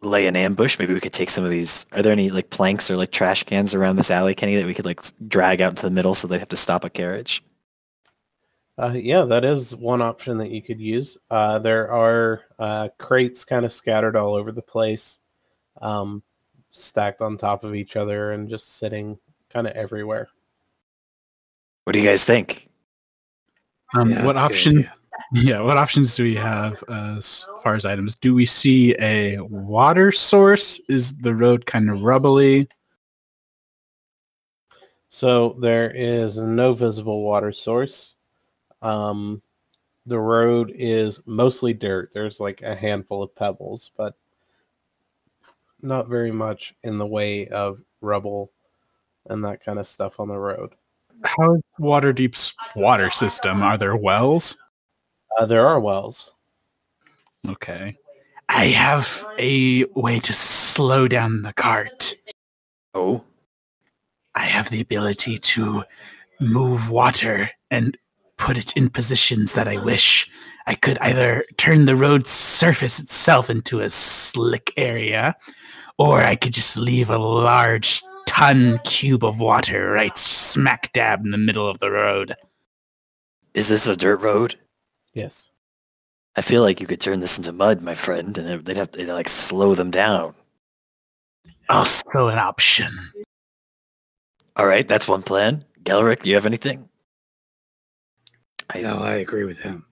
lay an ambush. Maybe we could take some of these. Are there any like planks or like trash cans around this alley, Kenny, that we could like drag out into the middle so they'd have to stop a carriage? Uh, yeah, that is one option that you could use. Uh, there are uh, crates kind of scattered all over the place, um, stacked on top of each other and just sitting kind of everywhere. What do you guys think? Um, Yeah, what that's a good options? *laughs* Yeah, what options do we have as far as items? Do we see a water source? Is the road kind of rubbly? So there is no visible water source. Um, the road is mostly dirt. There's like a handful of pebbles, but not very much in the way of rubble and that kind of stuff on the road. How is Waterdeep's water system? Are there wells? Uh, there are wells. Okay. I have a way to slow down the cart. Oh, I have the ability to move water and put it in positions that I wish. I could either turn the road surface itself into a slick area, or I could just leave a large ton cube of water right smack dab in the middle of the road. is this a dirt road? Yes. I feel like you could turn this into mud, my friend, and it- they'd have to like slow them down. Oh, also an option. All right, that's one plan. Gelric, do you have anything? I, No, I agree with him.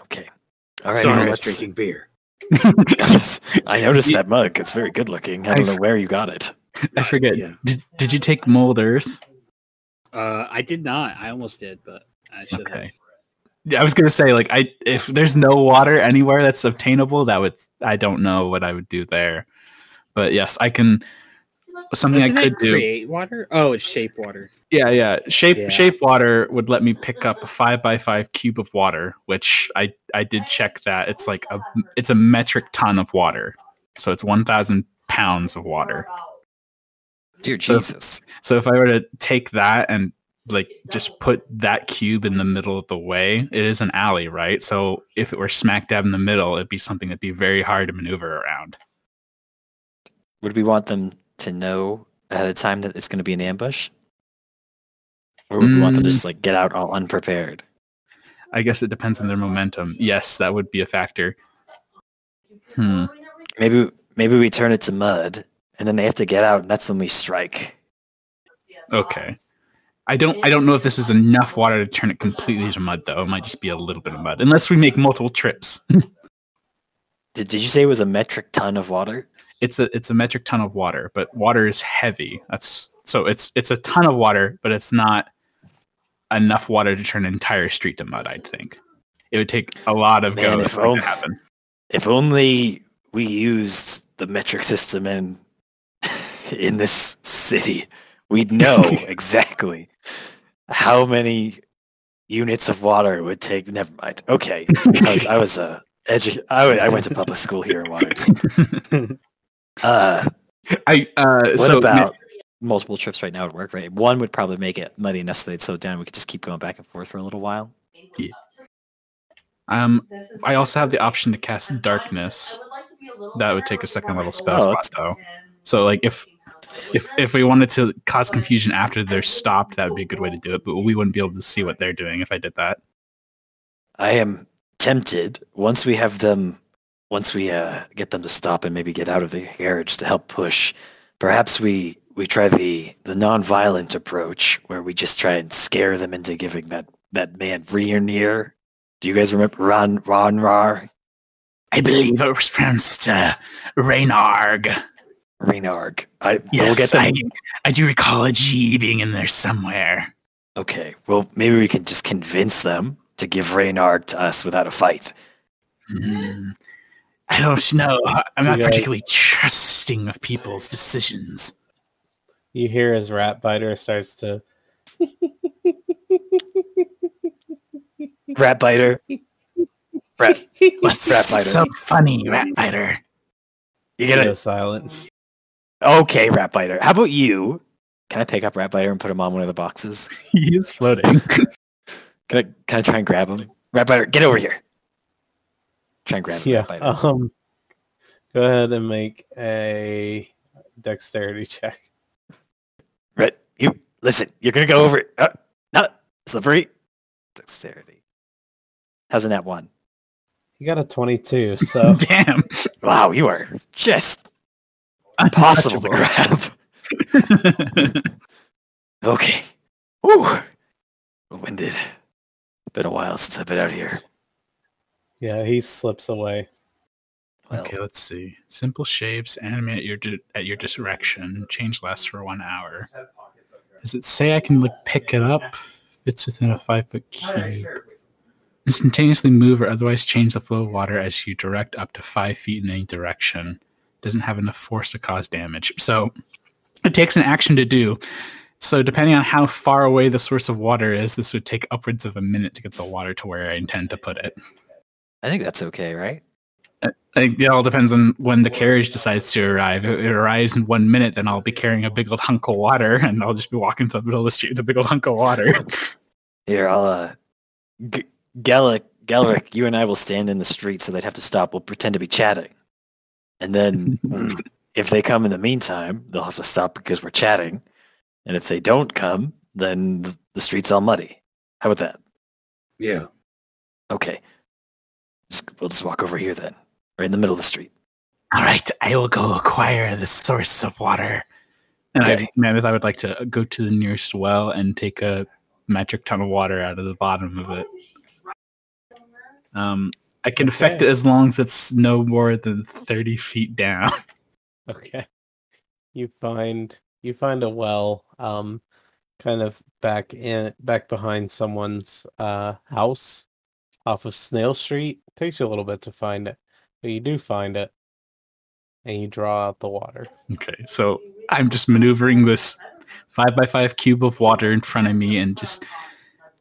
Okay. All right. Sorry, I was drinking beer. I noticed that mug. It's very good looking. I don't know where you got it. I forget. Yeah. Did, did you take mold earth? Uh, I did not. I almost did, but I should Okay. have. Yeah, I was gonna say like I if there's no water anywhere that's obtainable, that would I don't know what I would do there. But yes, I can something Doesn't I it could do. create water? Oh, it's shape water. Yeah, yeah. Shape Yeah. shape water would let me pick up a five by five cube of water, which I I did check that it's like a it's a metric ton of water, so it's one thousand pounds of water. Dear So- Jesus. So if I were to take that and like just put that cube in the middle of the way, it is an alley, right? So if it were smack dab in the middle, it'd be something that'd be very hard to maneuver around. Would we want them to know ahead of time that it's going to be an ambush? Or would we want them to Mm. just like get out all unprepared? I guess it depends on their momentum. Yes, that would be a factor. Hmm. Maybe maybe we turn it to mud and then they have to get out and that's when we strike. Okay. I don't I don't know if this is enough water to turn it completely to mud though. It might just be a little bit of mud. Unless we make multiple trips. *laughs* Did, did you say it was a metric ton of water? It's a it's a metric ton of water, but water is heavy. That's so it's it's a ton of water, but it's not enough water to turn an entire street to mud, I'd think. It would take a lot of Man, go if for to only- happen. If only we used the metric system in in this city, we'd know *laughs* exactly how many units of water it would take. Never mind. Okay, *laughs* I was I was uh, edu- I, I went to public school here in Waterdeep. *laughs* Uh, I uh what so about multiple trips right now would work? Right, one would probably make it muddy enough so they'd slow down. We could just keep going back and forth for a little while. um I also have the option to cast darkness. That would take a second level spell Oh, slot though. So like if if if we wanted to cause confusion after they're stopped, that would be a good way to do it. But we wouldn't be able to see what they're doing if I did that. I am tempted once we have them, once we uh, get them to stop and maybe get out of the carriage to help push. Perhaps we we try the the non-violent approach where we just try and scare them into giving that that man Rearnear. Do you guys remember Ron Ron Rar I believe it was pronounced uh, Reynarg. Renarg? I we'll Yes, get them. I, I do recall a G being in there somewhere. Okay, well, maybe we can just convince them to give Reynard to us without a fight. Hmm. I don't know. I'm not guys- particularly trusting of people's decisions. You hear as Rat Biter starts to *laughs* Rat biter. Rat, What's Rat biter. so funny, rat biter? you go gonna silent. okay, rat biter. How about you? Can I pick up rat biter and put him on one of the boxes? *laughs* He is floating. Can I can I try and grab him? Rat biter, get over here. Try and grab him, Yeah. Um go ahead and make a dexterity *laughs* check. Rat, you listen. You're gonna go over. Uh, not slippery. Dexterity. How's a nat one? You got a 22, *laughs* so Damn. Wow, you are just impossible to grab. *laughs* Okay. Ooh. Winded. Been a while since I've been out here. Yeah, he slips away. Well, okay, let's see. Simple shapes, animate at your di- at your direction, change lasts for one hour. Does it say I can like pick it up? Fits within a five foot cube. Instantaneously move or otherwise change the flow of water as you direct up to five feet in any direction. Doesn't have enough force to cause damage. So it takes an action to do. So depending on how far away the source of water is, this would take upwards of a minute to get the water to where I intend to put it. I think that's okay, right? I think it all depends on when the carriage decides to arrive. If it arrives in one minute, then I'll be carrying a big old hunk of water, *laughs* and I'll just be walking through the middle of the street with a big old hunk of water. *laughs* Here, I'll uh G- Gallic Galric, you and I will stand in the street so they'd have to stop. We'll pretend to be chatting. And then *laughs* if they come in the meantime, they'll have to stop because we're chatting. And if they don't come, then the street's all muddy. How about that? Yeah. Okay. Just, we'll just walk over here then. Right in the middle of the street. all right, I will go acquire the source of water. And I, Okay. Mammoth, I would like to go to the nearest well and take a metric ton of water out of the bottom of it. Um, I can affect it as long as it's no more than thirty feet down. *laughs* Okay. You find you find a well um kind of back in back behind someone's uh house off of Snail Street. takes you a little bit to find it, but you do find it. And you draw out the water. Okay, so I'm just maneuvering this five by five cube of water in front of me and just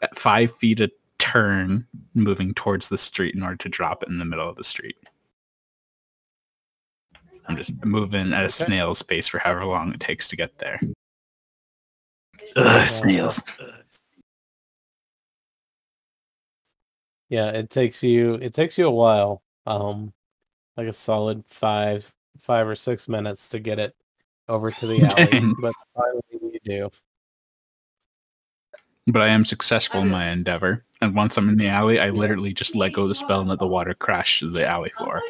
at five feet a turn moving towards the street in order to drop it in the middle of the street. I'm just moving at a snail's pace for however long it takes to get there. Ugh, snails. Yeah, it takes you it takes you a while. Um like a solid five five or six minutes to get it over to the alley. Dang. *laughs* But finally you do. But I am successful in my endeavor. And once I'm in the alley, I literally just let go of the spell and let the water crash to the alley floor.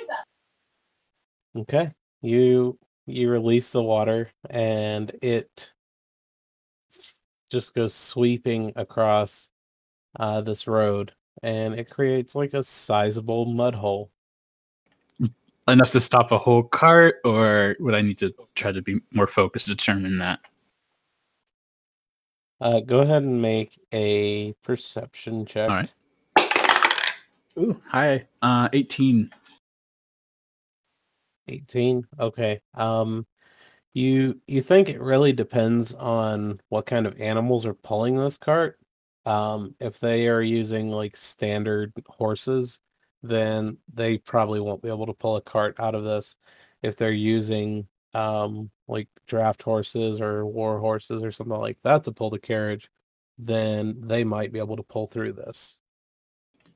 Okay. You you release the water and it just goes sweeping across uh, this road and it creates like a sizable mud hole. Enough to stop a whole cart, or would I need to try to be more focused to determine that? Uh, go ahead and make a perception check. All right. Ooh, hi. Uh, 18. 18. Okay. Um you you think it really depends on what kind of animals are pulling this cart. Um if they are using like standard horses, then they probably won't be able to pull a cart out of this. If they're using um like draft horses or war horses or something like that to pull the carriage, then they might be able to pull through this.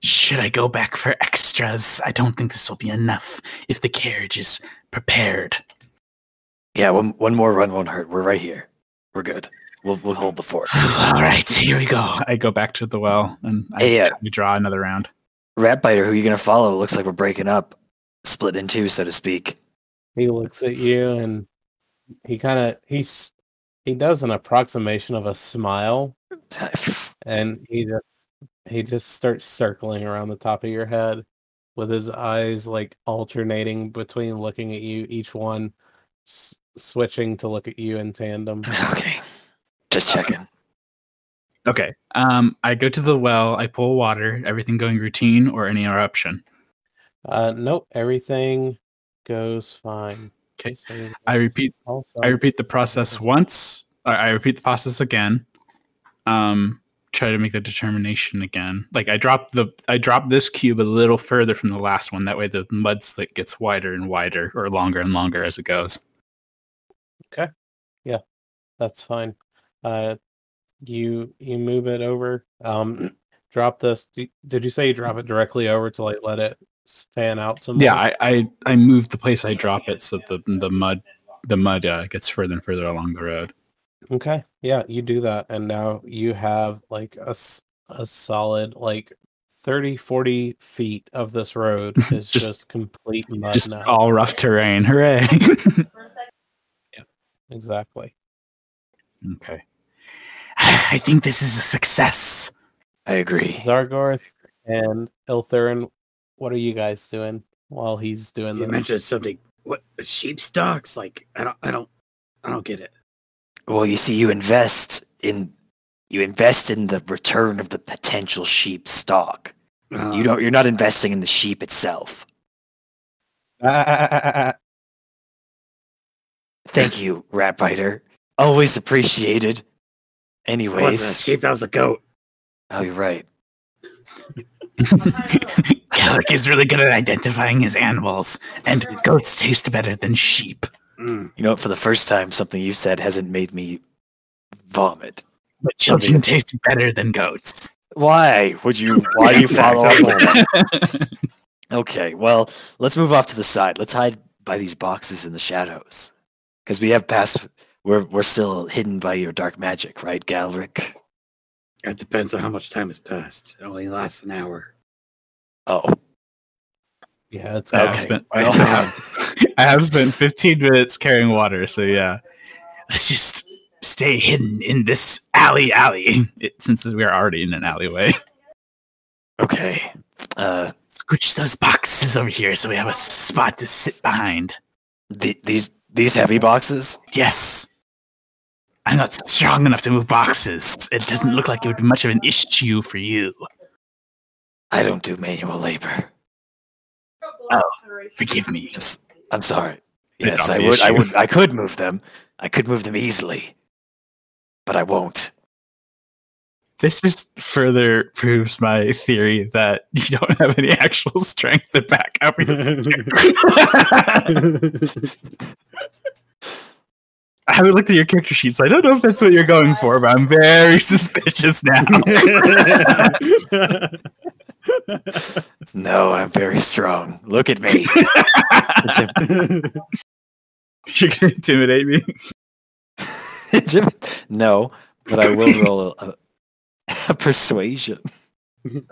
Should I go back for extras? I don't think this will be enough if the carriage is prepared. Yeah, one one more run won't hurt. We're right here. We're good. We'll we'll hold the fort. *sighs* All right, here we go. I go back to the well and I Hey, uh, we draw another round. Ratbiter, who are you gonna follow? Looks like we're breaking up, split in two, so to speak. He looks at you and he kind of he's he does an approximation of a smile *sighs* and he just he just starts circling around the top of your head with his eyes like alternating between looking at you each one s- switching to look at you in tandem *laughs* okay, just checking. Okay. Um, I go to the well. I pull water. Everything going routine or any eruption? Uh, nope, everything goes fine. Okay. So I repeat- Also, I repeat the process once. I I repeat the process again. Um, try to make the determination again. Like I drop the I drop this cube a little further from the last one. That way the mud slit gets wider and wider or longer and longer as it goes. Okay. Yeah, that's fine. Uh, you you move it over. Um, *clears throat* drop this. Did you say you drop it directly over to like let it fan out some? Yeah. I, I I move the place I drop it so the the mud the mud uh, gets further and further along the road. Okay. Yeah, you do that and now you have like a a solid like 30 40 feet of this road *laughs* is Just- just, complete mud Just now. all rough terrain. Hooray! *laughs* yeah, Exactly. Okay. *sighs* I think this is a success. I agree. Zargorth and Ilthurin, what are you guys doing while he's doing You this? mentioned something. What sheep stocks? Like I don't, I don't, I don't get it. Well, you see, you invest in you invest in the return of the potential sheep stock. Uh, You don't. You're not investing in the sheep itself. *laughs* Thank you, Rat Biter. Always appreciated. That Anyways, sheep. That was a goat. oh, you're right. *laughs* Galric is really good at identifying his animals, and goats taste better than sheep. Mm. You know, for the first time, something you said hasn't made me vomit. But children it's- taste better than goats. Why would you? Why do you follow up on that? *laughs* Okay, well, let's move off to the side. Let's hide by these boxes in the shadows, because we have passed. We're we're still hidden by your dark magic, right, Galric? That depends on how much time has passed. It only lasts an hour. Oh, yeah, it's I have Okay, spent, well- I, have, I have spent 15 minutes carrying water, so yeah. Let's just stay hidden in this alley alley, it, since we are already in an alleyway. okay. Uh, Scooch those boxes over here so we have a spot to sit behind. the, these these heavy boxes. Yes. I'm not strong enough to move boxes. It doesn't look like it would be much of an issue for you. I don't do manual labor. Oh, Forgive me. I'm sorry. Yes, I would. I would. I could move them. I could move them easily, but I won't. This just further proves my theory that you don't have any actual *laughs* strength to back up your *laughs* I haven't looked at your character sheet, so I don't know if that's what you're going for, but I'm very *laughs* suspicious now. No, I'm very strong. Look at me. You're gonna intimidate me. no, but I will roll a *laughs* persuasion. *laughs*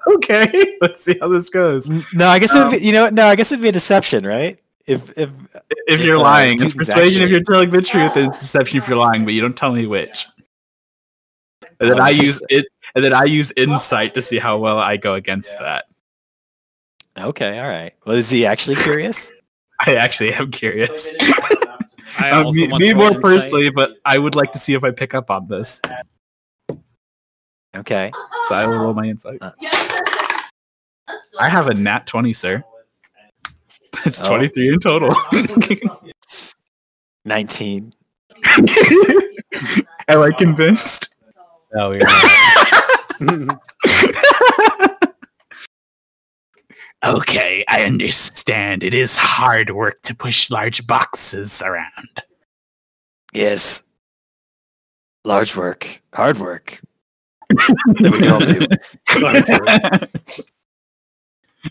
Okay, let's see how this goes. No, I guess it Um, would be, you know. No, I guess it'd be a deception, right? If if If you're Uh, lying, it's Teuton's persuasion if you're telling the truth, it's deception if you're lying, but you don't tell me which. And then Oh, I use it, and then I use insight to see how well I go against that. okay, all right. Well, is he actually *laughs* curious? I actually am curious. I also me, me more insight. personally, but I would like to see if I pick up on this. Okay. So I will roll my insight. Uh. I have a nat 20, sir. *laughs* It's Oh. 23 in total. *laughs* Nineteen. *laughs* Am I convinced? No, you're not. Okay, I understand. It is hard work to push large boxes around. Yes. Large work, hard work. That we can all do.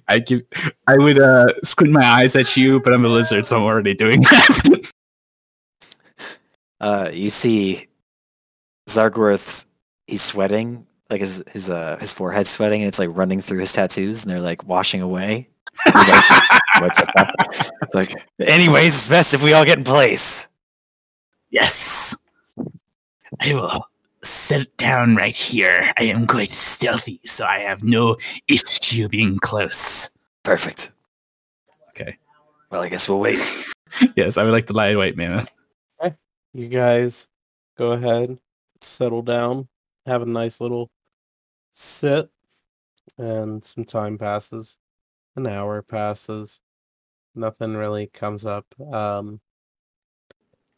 *laughs* I give I would uh squint my eyes at you, but I'm a lizard, so I'm already doing that. *laughs* Uh, you see, Zargorth, he's sweating, like his his uh his forehead's sweating, and it's like running through his tattoos, and they're like washing away. Goes, *laughs* What's up? Like, anyways, it's best if we all get in place. yes. I will sit down right here. I am quite stealthy, so I have no issue being close. Perfect. Okay. Well, I guess we'll wait. *laughs* Yes, I would like the lightweight mammoth. Okay. You guys go ahead, settle down. have a nice little sit, and some time passes. An hour passes. Nothing really comes up. Um,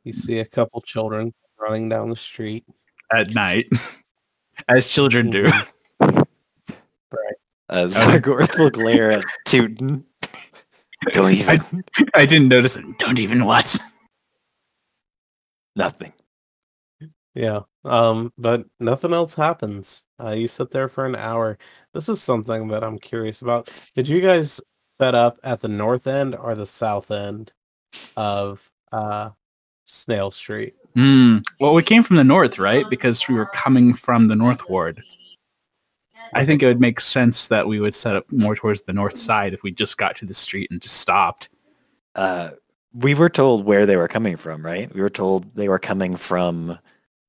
you see a couple children running down the street. At night, *laughs* as children do. Mhm. Uh, Zargorth will glare at Tootin. *laughs* Don't even. I didn't notice it. Don't even what? Nothing. Yeah. Um, but nothing else happens. Uh, you sit there for an hour. This is something that I'm curious about. Did you guys set up at the north end or the south end of uh Snail Street? Hmm. Well, we came from the north, right? Because we were coming from the north ward. I think it would make sense that we would set up more towards the north side if we just got to the street and just stopped. Uh, we were told where they were coming from, right? We were told they were coming from,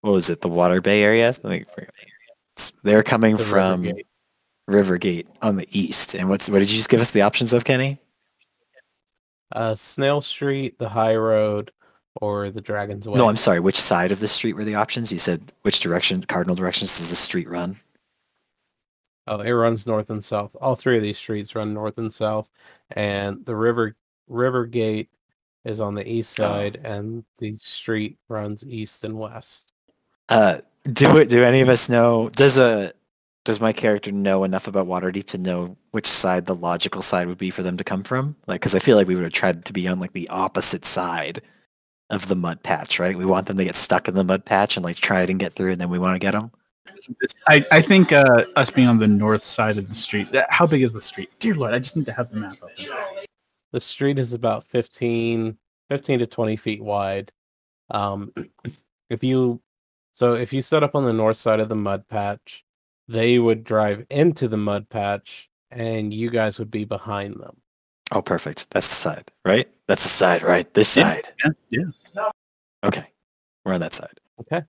what was it, the Water Bay area? They're coming The from Rivergate. Rivergate on the east. And what's what did you just give us the options of, Kenny? Uh, Snail Street, the High Road, or the Dragon's Way. No, I'm sorry. Which side of the street were the options? You said which direction, cardinal directions does the street run? Oh, it runs north and south. All three of these streets run north and south, and the river River Gate is on the east Oh. side, and the street runs east and west. Uh, do it? Do any of us know? Does a does my character know enough about Waterdeep to know which side the logical side would be for them to come from? Like, because I feel like we would have tried to be on like the opposite side of the mud patch, right? We want them to get stuck in the mud patch and like try it and get through, and then we want to get them. I, I think uh, us being on the north side of the street. How big is the street? Dear Lord, I just need to have the map open. The street is about 15, 15 to 20 feet wide. Um, *clears throat* if you, so if you set up on the north side of the mud patch, they would drive into the mud patch and you guys would be behind them. Oh, perfect. That's the side, right? That's the side, right? This Yeah. side. Yeah, yeah. Okay, we're on that side. Okay.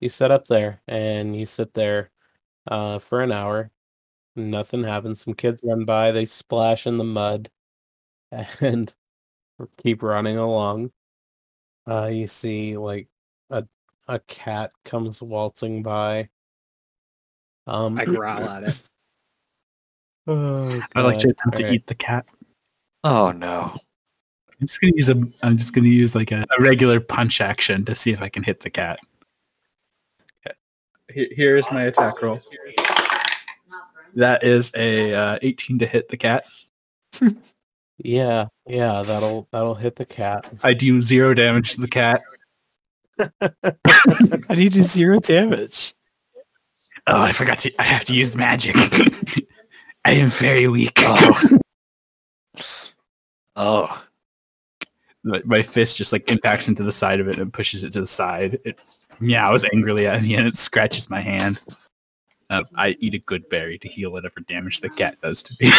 You set up there and you sit there uh, for an hour. Nothing happens. Some kids run by, they splash in the mud *laughs* and keep running along. Uh, you see like a a cat comes waltzing by. Um, I growl at it. *laughs* oh, I'd like to God. attempt to Alright. eat the cat. Oh no. I'm just gonna use a. I'm just gonna use like a, a regular punch action to see if I can hit the cat. Here, here's my attack roll. That is a uh, 18 to hit the cat. Yeah, yeah, that'll that'll hit the cat. I do zero damage to the cat. *laughs* I need to zero damage. Oh, I forgot to. I have to use magic. *laughs* I am very weak. *laughs* Oh. oh. My, my fist just like impacts into the side of it and pushes it to the side. It meows angrily at me and it scratches my hand. Uh, I eat a good berry to heal whatever damage the cat does to me.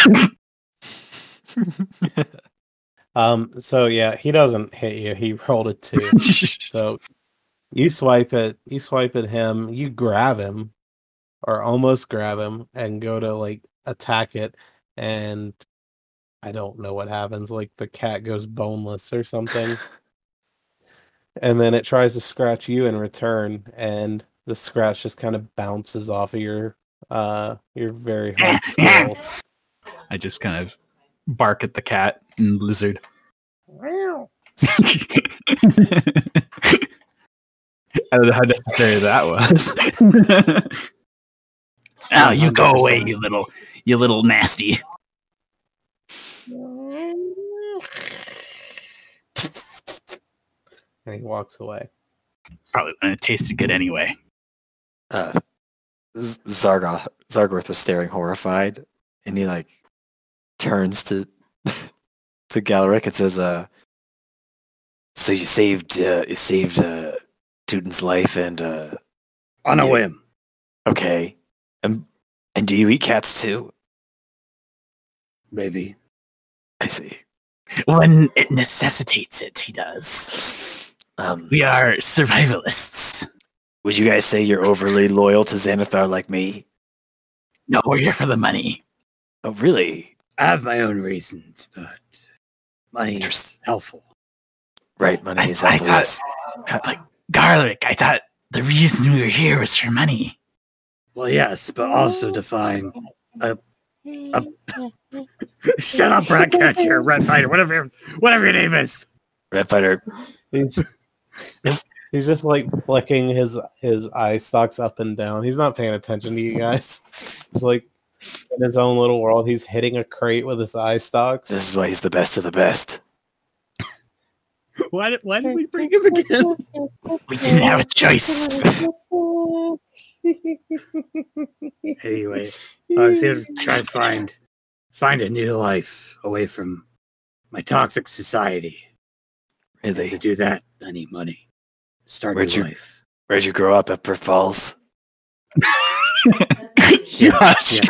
*laughs* Um, so yeah, he doesn't hit you. He rolled a two. *laughs* So you swipe it, you swipe at him, you grab him, or almost grab him, and go to like attack it, and I don't know what happens. Like the cat goes boneless or something, *laughs* and then it tries to scratch you in return, and the scratch just kind of bounces off of your uh your very hard *laughs* scales. I just kind of bark at the cat and lizard. *laughs* I don't know how necessary that was. oh, you go away, you little, you little nasty. And he walks away. Probably wouldn't have tasted good anyway. uh, Z- Zargoth Zargorth was staring horrified, and he like turns to *laughs* to Galric and says, "Uh, so you saved uh, you saved uh, Tootin's life, and uh, On a whim. okay, and and do you eat cats too? Maybe. I see. When it necessitates it, he does. *laughs* Um, We are survivalists. would you guys say you're overly loyal to Xanathar like me? No, we're here for the money. Oh, really? I have my own reasons, but money is helpful. Right, money I- is I helpful. thought- yes. But Galric, I thought the reason we were here was for money. Well, yes, but also to find a. a *laughs* Shut up, Ratcatcher, Red Fighter, whatever, whatever your name is. Red Fighter. He's *laughs* he's just like flicking his his eye stalks up and down. He's not paying attention to you guys. *laughs* He's like in his own little world. He's hitting a crate with his eye stalks. This is why he's the best of the best. Why did, why did we bring him again? *laughs* We didn't have a choice. Anyway, I was here to try to find find a new life away from my toxic society. To do that, I need money. Start a Where'd new you- life. Where'd you grow up? Upper Falls. *laughs* Gosh. *laughs*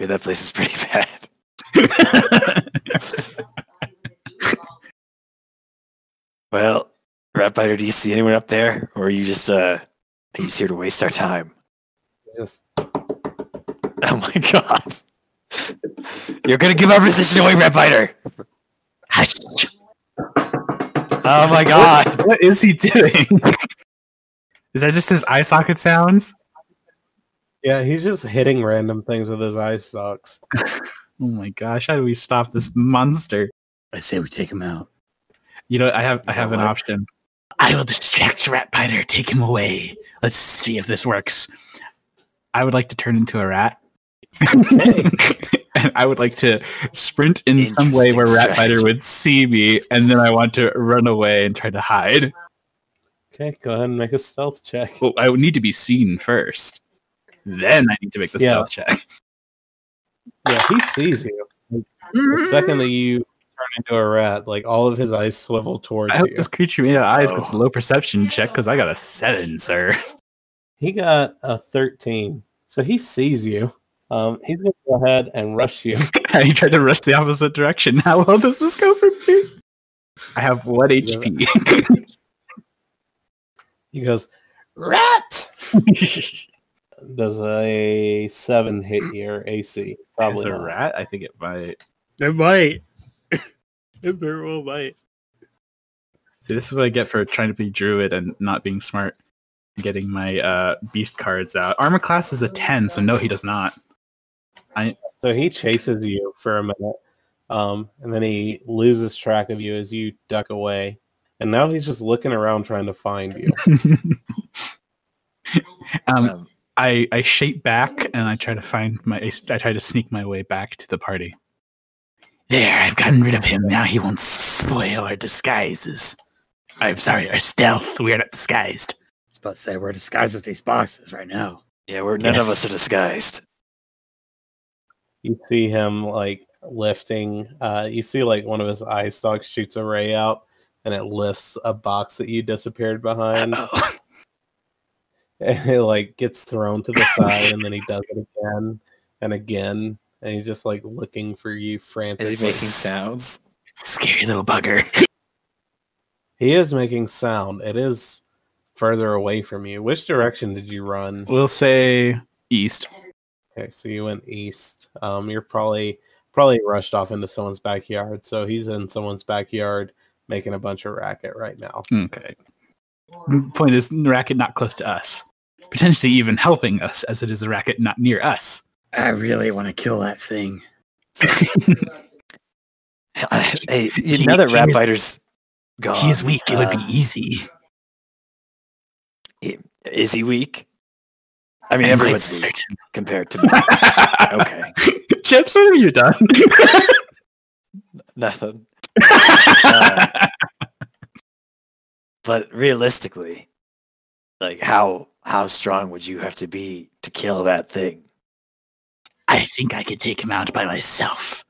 Yeah, that place is pretty bad. *laughs* Well, Rat Fighter, do you see anyone up there, or are you just uh, are you just here to waste our time? Just Oh my god! You're gonna give our position away, Rat Fighter! Hush. Oh my god! What is he doing? *laughs* Is that just his eye socket sounds? yeah, he's just hitting random things with his eye stalks. *laughs* Oh my gosh, how do we stop this monster? I say we take him out. You know, I have I You know have an what? option. I will distract Ratbiter, take him away. Let's see if this works. I would like to turn into a rat. And I would like to sprint in some way where Interesting Ratbiter strategy. would see me, and then I want to run away and try to hide. Okay, go ahead and make a stealth check. Well, I would need to be seen first. Then I need to make the Yeah. stealth check. *laughs* Yeah, he sees you. The second that you turn into a rat, like all of his eyes swivel towards I hope you. this creature made of eyes gets a Oh. low perception check because I got a seven, sir. He got a 13. So he sees you. Um, he's going to go ahead and rush you. *laughs* you tried to rush the opposite direction. *laughs* How well does this go for me? I have one HP. *laughs* He goes, Rat! Does a 7 hit your AC? As Probably a not. rat, I think it might. It might. *coughs* it very well might. See, this is what I get for trying to be druid and not being smart. Getting my uh, beast cards out. Armor class is a ten, so no, he does not. So he chases you for a minute. Um, and then he loses track of you as you duck away. And now he's just looking around trying to find you. *laughs* um, Um, I I shape back and I try to find my. I try to sneak my way back to the party. There, I've gotten rid of him. Now he won't spoil our disguises. I'm sorry, our stealth. We are not disguised. I was about to say we're disguised with these boxes right now. yeah, we're none of us are disguised. You see him like lifting uh you see like one of his eye stalks shoots a ray out and it lifts a box that you disappeared behind *laughs* *laughs* and it like gets thrown to the side and then he does it again and again and he's just like looking for you frantically Is he making sounds? Scary little bugger. *laughs* he is making sound it is further away from you which direction did you run We'll say east. Okay so you went east um you're probably probably rushed off into someone's backyard so he's in someone's backyard making a bunch of racket right now Okay. Point is, the racket not close to us. Potentially even helping us, as it is a racket not near us. I really want to kill that thing. *laughs* hey, He- now he Rat is- Fighter's gone, He's weak. It would uh, be easy. Is he weak? I mean, I'm everyone's certain. compared to *laughs* me. okay, Chips, what have you done? *laughs* nothing. *laughs* Uh, But realistically, like how how strong would you have to be to kill that thing? I think I could take him out by myself.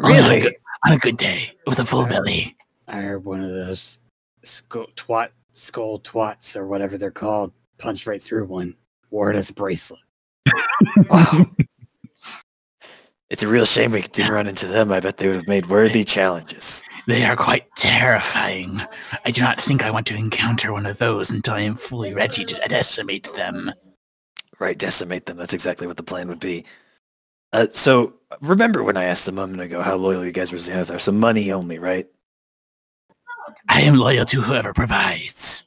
On a Really? good- On a good day, with a full belly. I heard one of those skull twat skull twats or whatever they're called punched right through one. Wore it as a bracelet. Wow. *laughs* It's a real shame we didn't run into them. I bet they would have made worthy challenges. They are quite terrifying. I do not think I want to encounter one of those until I am fully ready to decimate them. Right, decimate them. That's exactly what the plan would be. Uh, so remember when I asked a moment ago how loyal you guys were to Xanathar? So money only, right? I am loyal to whoever provides.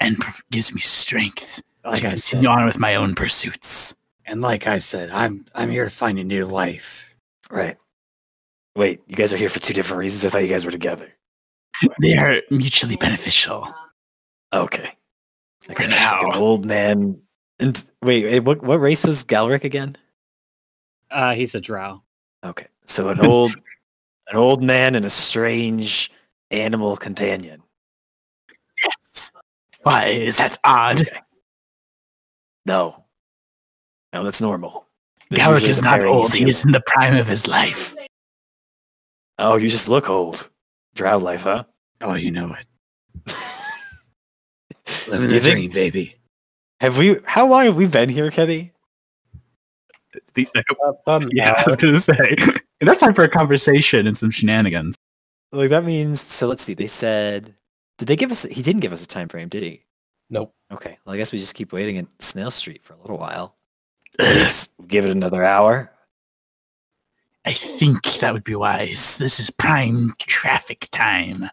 And pr- gives me strength Like to I said, continue on with my own pursuits. and like I said, I'm I'm here to find a new life. Right. Wait, you guys are here for two different reasons. I thought you guys were together. They are mutually beneficial. Okay. Like For a- now. like an old man. And wait, wait, what what race was Galric again? Uh, he's a drow. Okay, so an old an old man and a strange animal companion. Yes. Why is that odd? Okay. No, no, that's normal. There's Galric is not old. see He is in the prime of his life. Oh, you just look old. Drow life, huh? Oh, you know it. *laughs* Living the dream, baby. Have we? How long have we been here, Kenny? These- like, About an yeah, I was gonna say. Enough time for a conversation and some shenanigans. Like that means. So let's see. They said. Did they give us? He didn't give us a time frame, did he? Nope. Okay. Well, I guess we just keep waiting at Snail Street for a little while. *clears throat* Give it another hour. I think that would be wise. This is prime traffic time.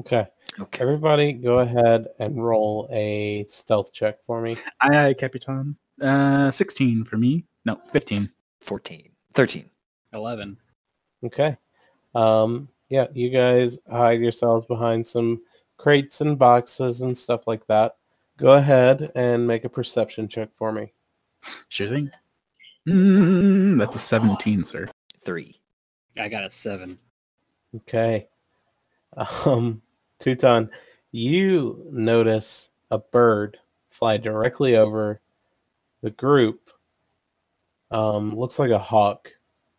Okay. Okay. Everybody, go ahead and roll a stealth check for me. Aye, aye, Capitan. Uh, 16 for me. No, 15. 14. 13. Eleven. Okay. Um, yeah, you guys hide yourselves behind some crates and boxes and stuff like that. Go ahead and make a perception check for me. Sure thing. Mm, that's a 17, sir. Three. I got a seven. Okay. *laughs* Um, Tuton, you notice a bird fly directly over the group. Um, looks like a hawk.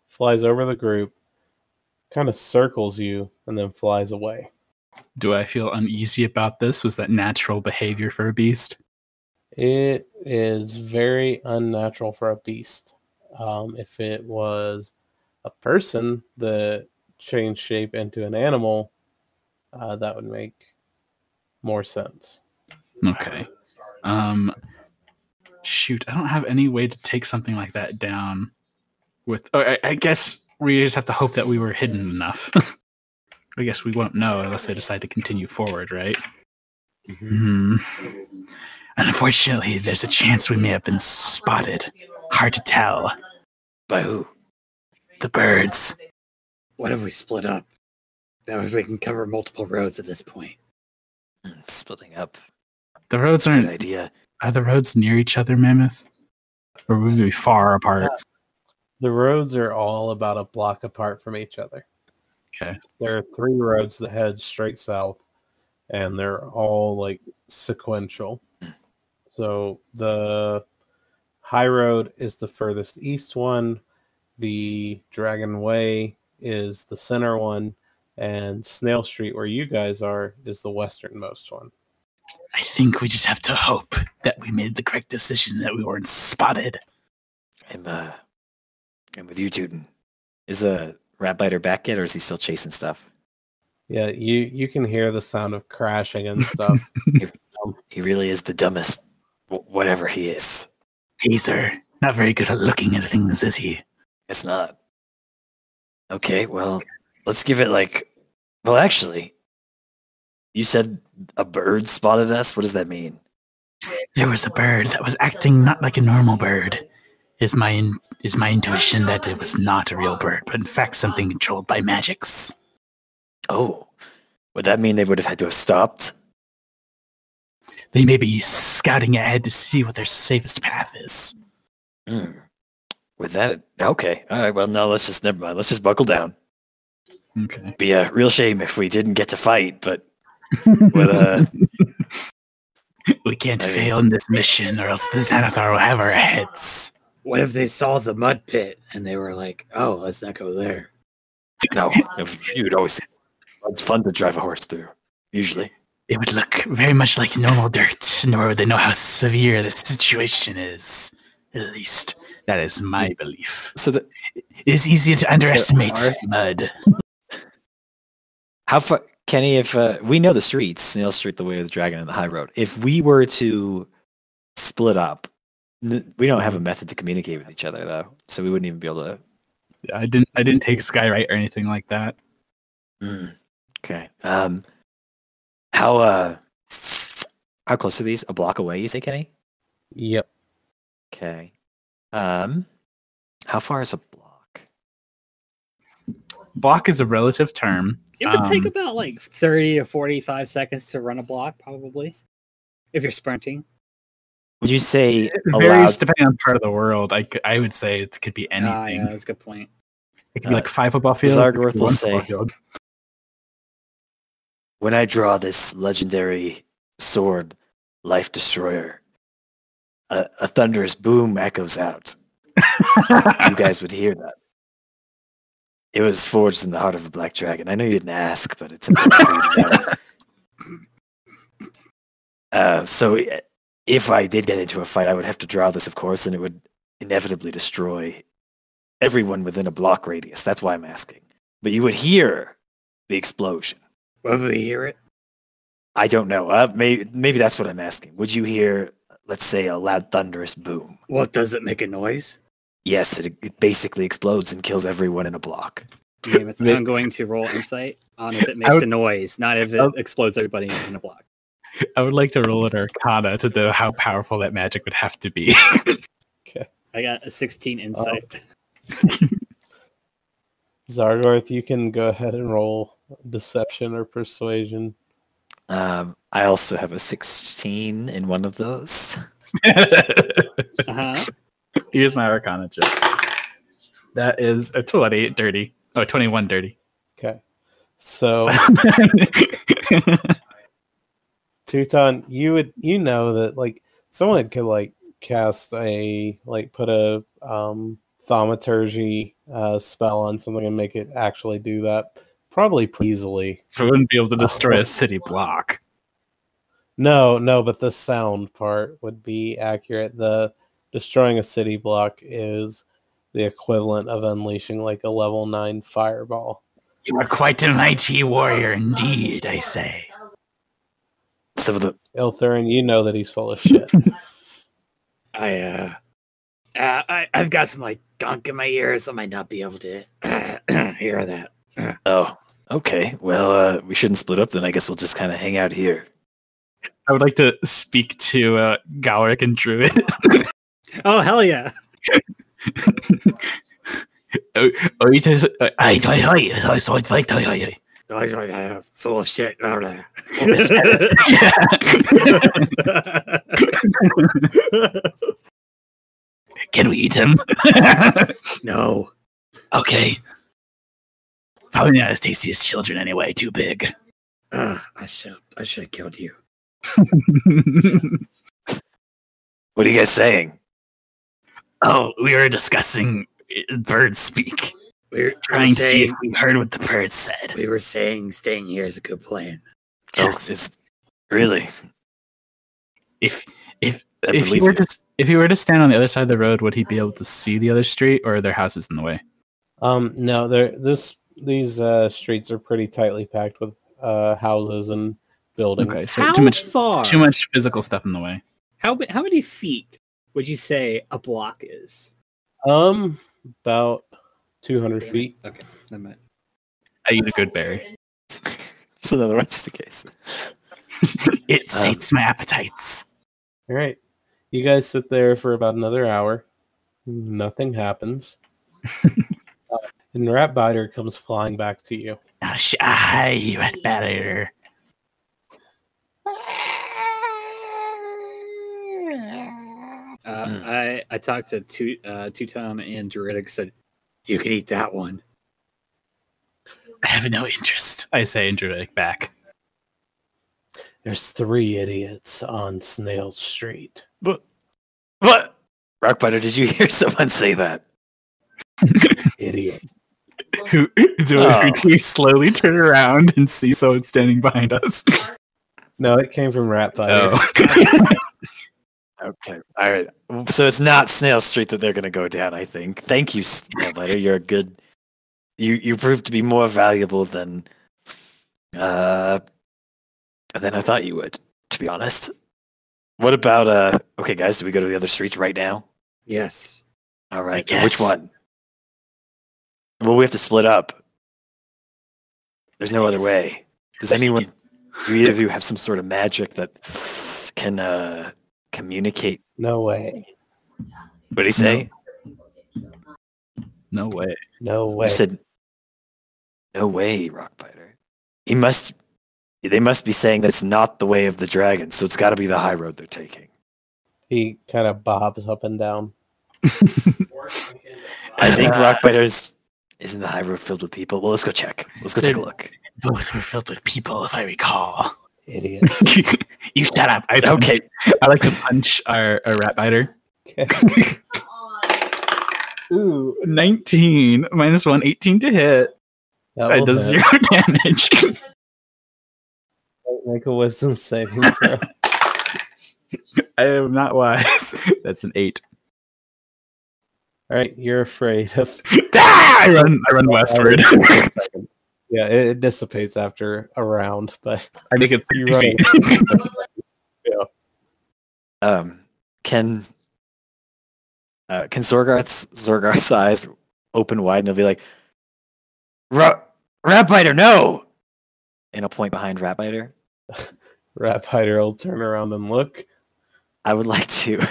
Flies over the group, kind of circles you, and then flies away. Do I feel uneasy about this? Was that natural behavior for a beast? It is very unnatural for a beast. Um, if it was a person that changed shape into an animal, uh, that would make more sense. Okay. Um, shoot, I don't have any way to take something like that down. With, oh, I, I guess we just have to hope that we were hidden enough. *laughs* I guess we won't know unless they decide to continue forward, right? Mm-hmm. Unfortunately, there's a chance we may have been spotted. Hard to tell. By who? The birds. What if we split up? That way we can cover multiple roads at this point. Hmm, Splitting up. The roads aren't. idea. Are the roads near each other, Mammoth? Or would we be far apart? The roads are all about a block apart from each other. Okay. There are three roads that head straight south, and they're all like sequential. So the high road is the furthest east one, the Dragon Way is the center one, and Snail Street, where you guys are, is the westernmost one. I think we just have to hope that we made the correct decision, that we weren't spotted. I'm uh I'm with you, Tootin. Is a rat biter back yet or is he still chasing stuff? Yeah, you you can hear the sound of crashing and stuff. *laughs* He really is the dumbest whatever he is. Gazer, not very good at looking at things, is he? It's not. Okay, well, let's give it like well actually you said a bird spotted us. What does that mean? There was a bird that was acting not like a normal bird. Is my in, is my intuition that it was not a real bird, but in fact something controlled by magics? Oh. Would that mean they would have had to have stopped? They may be scouting ahead to see what their safest path is. Hmm. With that okay. Alright, well no, let's just never mind. Let's just buckle down. Okay. Be a real shame if we didn't get to fight, but *laughs* but uh we can't I mean- fail in this mission, or else the Xanathar will have our heads. What if they saw the mud pit and they were like, "Oh, let's not go there." no. You'd always it's fun to drive a horse through, usually. It would look very much like normal dirt, nor would they know how severe the situation is. At least, that is my belief. So the, It is easy to underestimate are- mud. How far, Kenny? If uh, we know the streets, Snail Street, the Way of the Dragon, and the High Road. If we were to split up, n- we don't have a method to communicate with each other, though, so we wouldn't even be able to. Yeah, I didn't. I didn't take Skywrite or anything like that. Mm, okay. Um. How uh. How close are these? A block away, you say, Kenny? Yep. Okay. Um, how far is a block? Block is a relative term. It would take Um, about like 30 or 45 seconds to run a block, probably, if you're sprinting. Would you say It allowed? varies depending on part of the world. I, I would say it could be anything. Ah, yeah, that's a good point. It could be Uh, like five football field. it Zargorth will say- When I draw this legendary sword, Life Destroyer, a, a thunderous boom echoes out. You *laughs* guys would hear that. It was forged in the heart of a black dragon. I know you didn't ask, but it's important for you to know. Uh, so i- if I did get into a fight, I would have to draw this, of course, and it would inevitably destroy everyone within a block radius. That's why I'm asking. But you would hear the explosion. Would we hear it? I don't know. Uh, maybe maybe that's what I'm asking. Would you hear, let's say, a loud thunderous boom? What does it make a noise? Yes, it, it basically explodes and kills everyone in a block. Mammoth, Vic- I'm going to roll insight on if it makes would- a noise, not if it Oh. explodes everybody in a block. *laughs* I would like to roll an Arcana to know how powerful that magic would have to be. *laughs* I got a 16 insight. *laughs* Zargorth, you can go ahead and roll deception or persuasion. Um, I also have a 16 in one of those. Uh-huh. Here's my Arcana check. That is a 20 dirty. Oh, 21 dirty. Okay. So Teuton, you would you know that like someone could like cast a like put a um thaumaturgy uh spell on something and make it actually do that probably pretty easily. I wouldn't be able to destroy a city block. No, no, but the sound part would be accurate. The destroying a city block is the equivalent of unleashing like a level 9 fireball. You are quite a mighty warrior indeed, I say. Some of the Ilthurin, you know that he's full of shit. *laughs* I uh, uh I I've got some like gunk in my ears. I might not be able to *clears throat* hear that. *clears throat* oh, okay. Well, uh, we shouldn't split up then. I guess we'll just kind of hang out here. I would like to speak to uh, Galric and Druid. *laughs* Oh, hell yeah. *laughs* oh, oh, full of shit. *laughs* Can we eat him? *laughs* no. Okay. Probably not as tasty as children anyway. Too big. Uh, I should I should have killed you. what are you guys saying? Oh, we were discussing bird speak. We were Trying to see if we heard what the bird said. we were saying staying here is a good plan. Yes. Oh, it's really. If if I if he were you. to if he were to stand on the other side of the road, would he be able to see the other street, or are there houses in the way? Um, no, there. This these uh, streets are pretty tightly packed with uh, houses and buildings. Okay, so how too much far? too much physical stuff in the way. How, how many feet would you say a block is? Um, about two hundred Damn it. feet. Okay, never mind. I eat a good berry. just another one, just in case. *laughs* It Um, sates my appetites. All right, you guys sit there for about another hour. Nothing happens. *laughs* uh, and Rat Biter comes flying back to you. Ah, sh- ah, hi, rat batter. Uh. I I talked to two uh, Teuton and Druidic said You can eat that one. I have no interest. I say and Druidic back. There's three idiots on Snail Street. But what? Rockbiter, did you *laughs* hear someone say that? *laughs* Idiot. Who do Oh. we slowly turn around and see someone standing behind us? No, it came from Rat Biter. Oh. *laughs* Okay. All right. So it's not Snail Street that they're going to go down, I think. Thank you, Snailbiter. You're a good. You you proved to be more valuable than uh than I thought you would, to be honest. What about uh okay guys, do we go to the other streets right now? Yes. All right. Which one? Well, we have to split up. There's no other way. Does anyone do either of you have some sort of magic that can uh communicate. No way. What did he say? No way. No way. You said, "No way, Rockbiter." He must. They must be saying that it's not the way of the dragon, so it's got to be the high road they're taking. he kind of bobs up and down. *laughs* I think Rockbiter's isn't the high road filled with people. Well, let's go check. Let's go take a look. Both were filled with people, if I recall. Idiot. *laughs* you shut up. I, Okay, *laughs* I like to punch our, our rat biter. Okay. *laughs* Ooh, 19 minus 1, 18 to hit. That It does zero damage. Make a wisdom saving throw. I am not wise. That's an 8. All right, you're afraid of. Ah, I run, I run westward. Yeah, it, it dissipates after a round, *laughs* but I think it's you 60 run. feet. *laughs* um, can uh, can Zorgarth's Zorgarth's eyes open wide and he'll be like, "Ra- "Ratbiter, no!" And I'll point behind Ratbiter. *laughs* Rat Fighter will turn around and look. I would like to.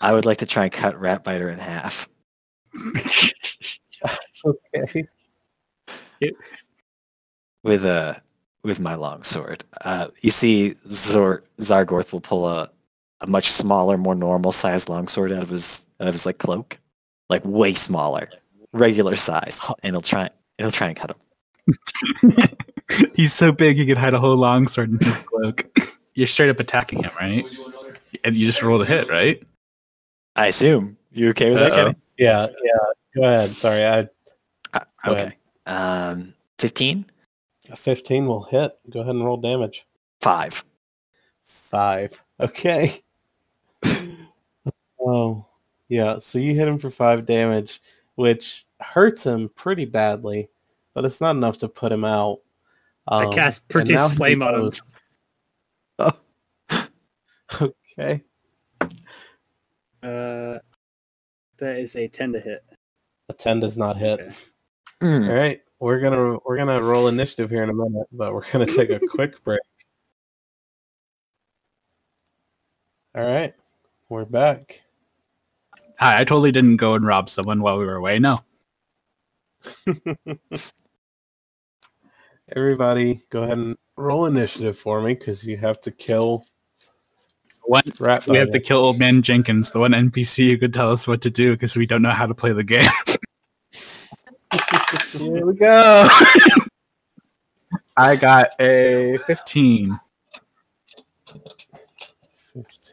I would like to try and cut Ratbiter in half. Okay. With a with my long sword. Uh, you see, Zor Zargorth will pull a, a much smaller, more normal sized longsword out of his out of his like cloak, like way smaller, regular size, and he'll try and he'll try and cut him. *laughs* He's so big he could hide a whole longsword in his cloak. *laughs* You're straight up attacking him, right? And you just rolled a hit, right? I assume you okay with that, Uh-oh. Kenny? Yeah, yeah. Go ahead. Sorry, I Uh, Go okay. Um, fifteen. a 15 will hit. Go ahead and roll damage. Five. Five. Okay. *laughs* oh, yeah. So you hit him for five damage, which hurts him pretty badly, but it's not enough to put him out. I Um, cast and now produce flame on him. goes- *laughs* Okay. Uh, that is a ten to hit. A 10 does not hit. Okay. Hmm. All right, we're gonna we're gonna roll initiative here in a minute, but we're gonna take a *laughs* quick break. All right, we're back. Hi, I totally didn't go and rob someone while we were away. No. *laughs* Everybody, go ahead and roll initiative for me because you have to kill One, Rat. we have to kill Old Man Jenkins, the one NPC who could tell us what to do because we don't know how to play the game. *laughs* Here we go. *laughs* I got a 15,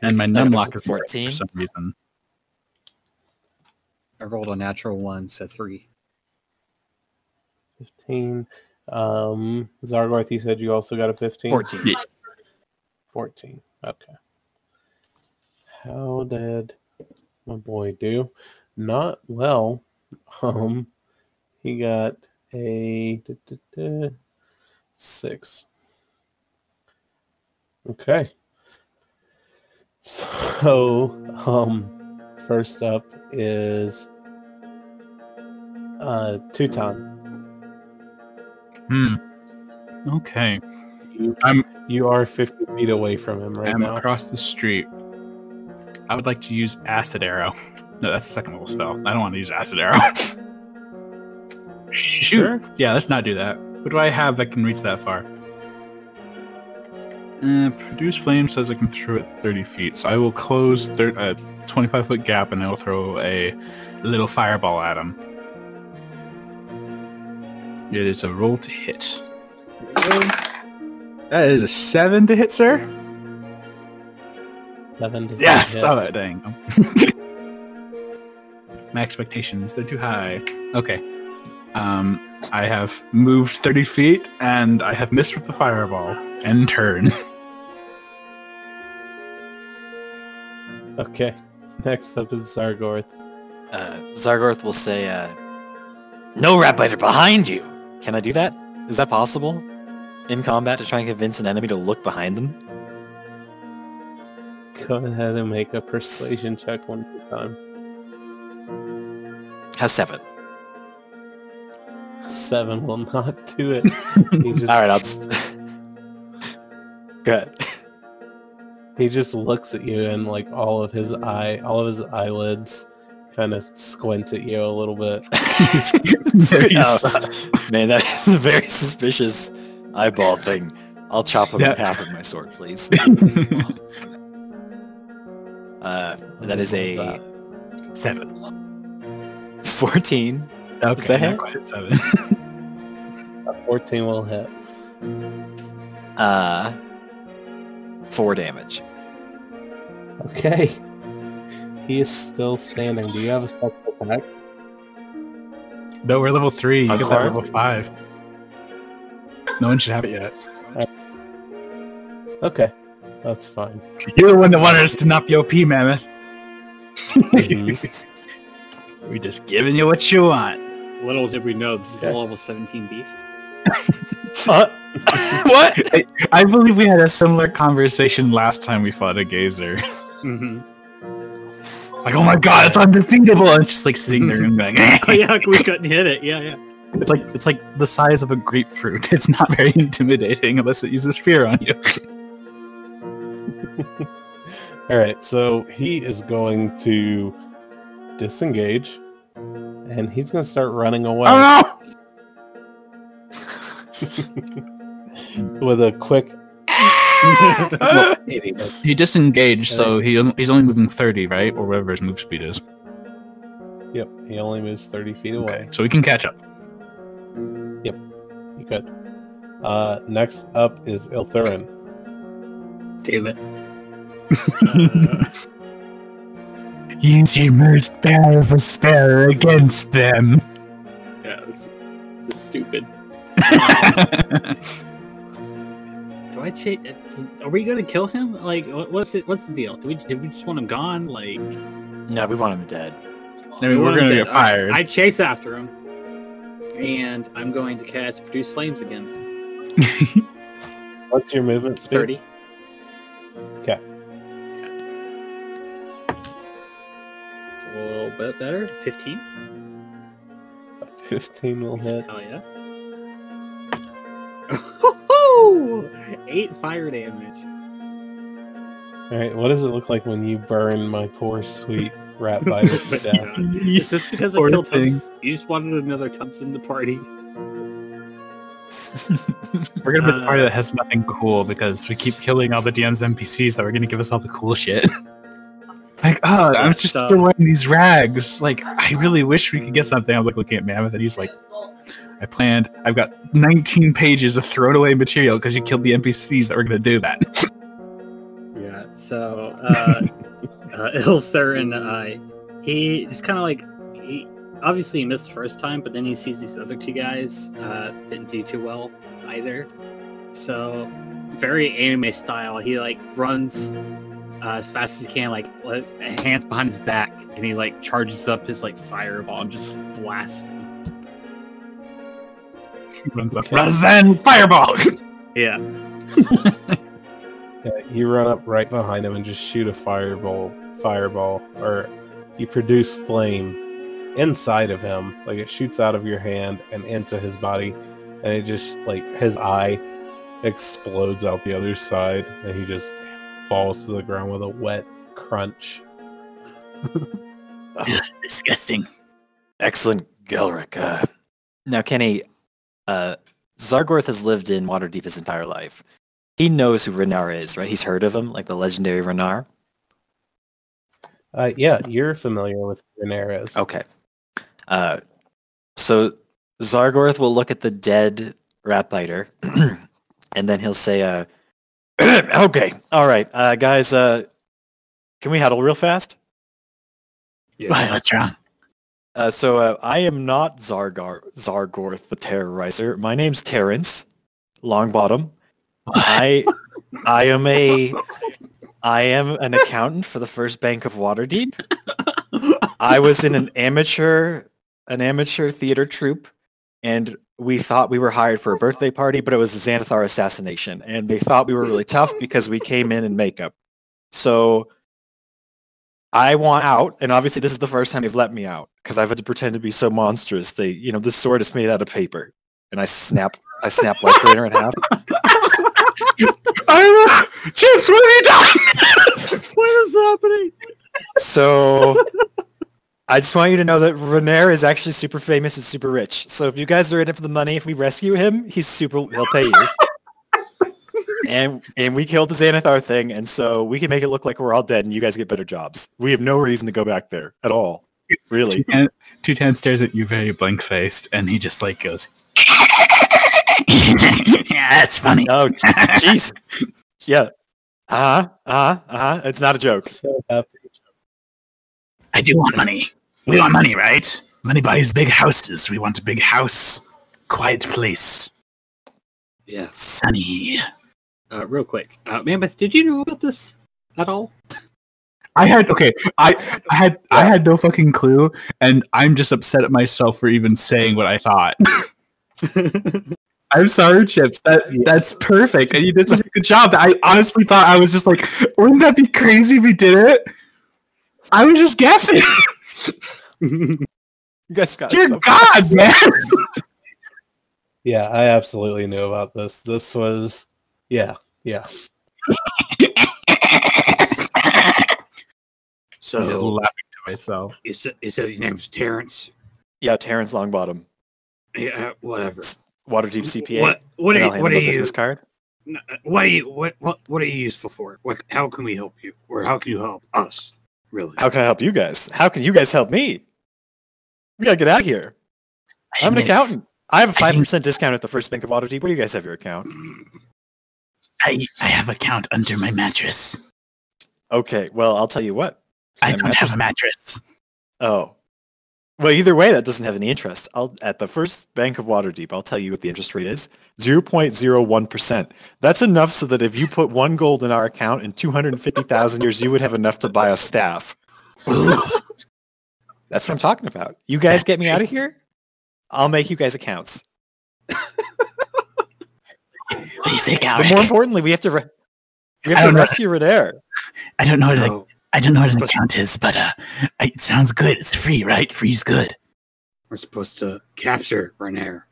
and my I got numlock is 14. for some reason. I rolled a natural one, so three. Fifteen. Um, Zargorth, you said you also got a fifteen. Fourteen. Yeah. 14. Okay. How did my boy do? Not well. Um, he got a duh, duh, duh, six. Okay. So, um, first up is uh Teuton. Hmm. Okay. You, I'm you are 50 feet away from him right I'm now. across the street. I would like to use Acid Arrow. No, that's the second level spell. I don't want to use Acid Arrow. *laughs* Shoot. Sure. Yeah, let's not do that. What do I have that can reach that far? Uh, produce flame says I can throw it 30 feet, so I will close thir- a 25 foot gap and I will throw a little fireball at him. It is a roll to hit. That is a seven to hit, sir. Seven does not Yes, hit. oh dang. *laughs* My expectations, they're too high. Okay. Um, I have moved 30 feet and I have missed with the fireball. End turn. *laughs* Okay. Next up is Zargorth. Uh, Zargorth will say, uh, "No Ratbiter behind you." Can I do that? Is that possible? In combat, to try and convince an enemy to look behind them? Go ahead and make a persuasion check one more time. Has seven. Seven will not do it. *laughs* Just- All right, I'll just. Good. he just looks at you and like all of his eye, all of his eyelids, kind of squint at you a little bit. *laughs* Very Oh, sus. man, that is a very suspicious eyeball thing. I'll chop him Yeah. in half with my sword, please. *laughs* Uh, that is a Seven. 14. Okay, Is that not hit? quite a seven. A 14 will hit. Uh, four damage. Okay. He is still standing. Do you have a special attack? no, we're level three. You get that level five. No one should have it yet. Okay, that's fine. You're the one that wanted us to not be OP, Mammoth. *laughs* *laughs* Mhm. We're just giving you what you want. Little did we know this is Okay. a level 17 beast. *laughs* Uh, *laughs* what? I believe we had a similar conversation last time we fought a gazer. Mm-hmm. Like, oh my god, it's undefeatable! And it's just like sitting there *laughs* and going, Oh yeah, we couldn't hit it. Yeah, yeah. it's like it's like the size of a grapefruit. It's not very intimidating unless it uses fear on you. All right, so he is going to disengage, and he's going to start running away Oh no! *laughs* with a quick. *laughs* he disengaged, so he he's only moving thirty, right, or whatever his move speed is. Yep, he only moves thirty feet away. So we can catch up. Yep, you could. Uh, next up is Ilthurin. Damn it. *laughs* Use your most powerful spell against them. Yeah, this, this is stupid. *laughs* Do I chase? Are we gonna kill him? Like, what's it? What's the deal? Do we? Did we just want him gone? Like, No, we want him dead. I mean, we we're gonna dead. get All right, fired. I chase after him, and I'm going to cast produce flames again. *laughs* What's your movement speed? Thirty. Okay. A little bit better. Fifteen. A Fifteen will hit. Oh yeah. Eight fire damage. All right, what does it look like when you burn my poor sweet rat biter *laughs* to death? *laughs* Is this because I Poor killed thing. You just wanted another Tubs in the party. *laughs* We're gonna be the party Uh, that has nothing cool because we keep killing all the DM's NPCs that were gonna give us all the cool shit. Like, oh, I'm just So- still wearing these rags. Like, I really wish we could get something. I'm like looking at Mammoth, and he's like, I planned. I've got 19 pages of thrown away material because you killed the NPCs that were gonna do that. Yeah. So, uh, *laughs* uh Ilthurin, uh, he just kind of like he obviously he missed the first time, but then he sees these other two guys uh, didn't do too well either. So, very anime style. He like runs uh, as fast as he can, like hands behind his back, and he like charges up his like fireball and just blasts. them. Runs up, Okay. Fireball. *laughs* Yeah. *laughs* Yeah, you run up right behind him and just shoot a fireball, fireball, or you produce flame inside of him, like it shoots out of your hand and into his body, and it just like his eye explodes out the other side, and he just falls to the ground with a wet crunch. *laughs* Disgusting. Excellent, Galric. Uh, now, Kenny, uh, Zargorth has lived in Waterdeep his entire life. He knows who Renaer is, right? He's heard of him, like the legendary Renaer. Uh, yeah, you're familiar with Renares. Okay. Uh, so Zargorth will look at the dead rat biter, *clears throat* and then he'll say, uh, *clears throat* "Okay, all right, uh, guys, uh, can we huddle real fast?" Why, what's wrong? Uh, so uh, I am not Zargar Zargorth the Terrorizer. My name's Terrence Longbottom. I I am a I am an accountant for the First Bank of Waterdeep. I was in an amateur an amateur theater troupe, and we thought we were hired for a birthday party, but it was a Xanathar assassination, and they thought we were really tough because we came in in makeup. So I want out, and obviously this is the first time they've let me out because I've had to pretend to be so monstrous. They, you know, this sword is made out of paper, and I snap, I snap Light Drainer in half. *laughs* I'm, Chips, what have you done? *laughs* what is happening? So I just want you to know that Renaer is actually super famous and super rich. So if you guys are in it for the money, if we rescue him, he's super he'll pay you. *laughs* and and we killed the Xanathar thing, and so we can make it look like we're all dead and you guys get better jobs. We have no reason to go back there at all. Really. And Tutan stares at you very blank faced, and he just like goes, *laughs* "Yeah, that's funny." Oh jeez. Yeah. Uh-huh. Uh-huh. Uh-huh. It's not a joke. I do want money. We want money, right? Money buys big houses. We want a big house, quiet place, Yeah. sunny. Uh, real quick, uh, Mammoth, did you know about this at all? I had okay. I I had I had no fucking clue, and I'm just upset at myself for even saying what I thought. *laughs* I'm sorry, Chips. That that's perfect, and you did such a good job. I honestly thought I was just like, wouldn't that be crazy if we did it? I was just guessing. *laughs* You guys got Dear so God, man. Yeah, I absolutely knew about this. This was, yeah, yeah. I'm just So laughing to myself. you said, you said your name's Terrence. Yeah, Terrence Longbottom. Yeah, uh, whatever. Waterdeep CPA. What what are you, what are you business card. Uh, what are you what what what are you useful for? What how can we help you? Or how can you help us? Really? How can I help you guys? How can you guys help me? We gotta get out of here. I'm an accountant. I have a five percent discount at the First Bank of Waterdeep. Where do you guys have your account? I I have a count under my mattress. Okay, well I'll tell you what. I don't have a mattress. Oh, well either way that doesn't have any interest. I'll at the First Bank of Waterdeep. I'll tell you what the interest rate is. Zero point zero one percent. That's enough so that if you put one gold in our account in two hundred and fifty thousand years, you would have enough to buy a staff. That's what I'm talking about. You guys get me out of here. I'll make you guys accounts. What do you say, But more importantly, we have to re- we I have to rescue Renaer. I don't know what a, No, I don't know what an Supposed- account is, but uh, it sounds good. It's free, right? Free's good. we're supposed to capture Renaer.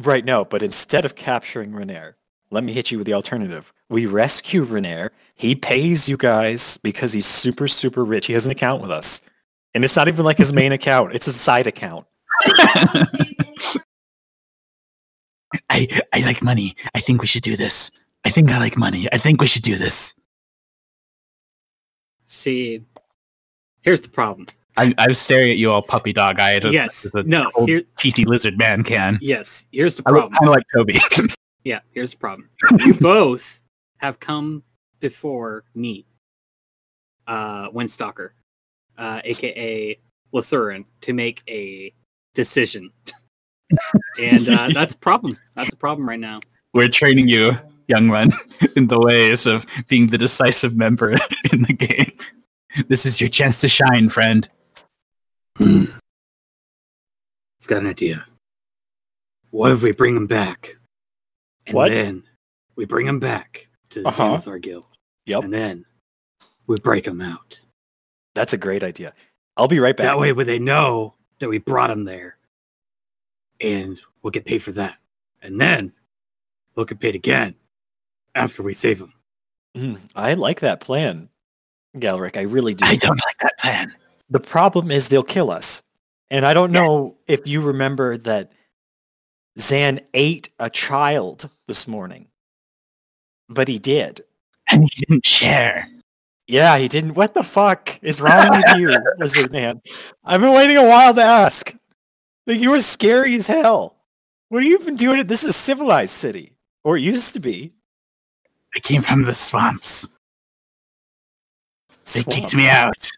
Right, no, but instead of capturing Renaer, let me hit you with the alternative. We rescue Renaer. He pays you guys because he's super, super rich. He has an account with us. And it's not even like his *laughs* main account, it's a side account. *laughs* I I like money. I think we should do this. I think I like money. I think we should do this. See, here's the problem. I, I was staring at you all puppy dog eyed. Yes, as a no, old here, lizard man can. yes, here's the I look problem. kind of like Toby. *laughs* Yeah, here's the problem. You *laughs* both have come before me, uh, Windstalker, uh, aka Lathurin, to make a decision. *laughs* and uh, that's a problem. That's a problem right now. We're training you, young one, *laughs* in the ways of being the decisive member *laughs* in the game. This is your chance to shine, friend. Hmm. I've got an idea. What if we bring him back? And What? then we bring him back to the Uh-huh. Xanathar Guild. Yep. And then we break him out. That's a great idea. I'll be right back. That way, when they know that we brought him there, and we'll get paid for that. And then we'll get paid again after we save him. Mm, I like that plan, Galric. I really do. I don't like that plan. The problem is they'll kill us. And I don't know if you remember that Zan ate a child this morning. But he did. And he didn't share. Yeah, he didn't. What the fuck is wrong with you, *laughs* lizard man? I've been waiting a while to ask. Like you were scary as hell. What are you even doing? This is a civilized city, or it used to be. I came from the swamps. They kicked me out.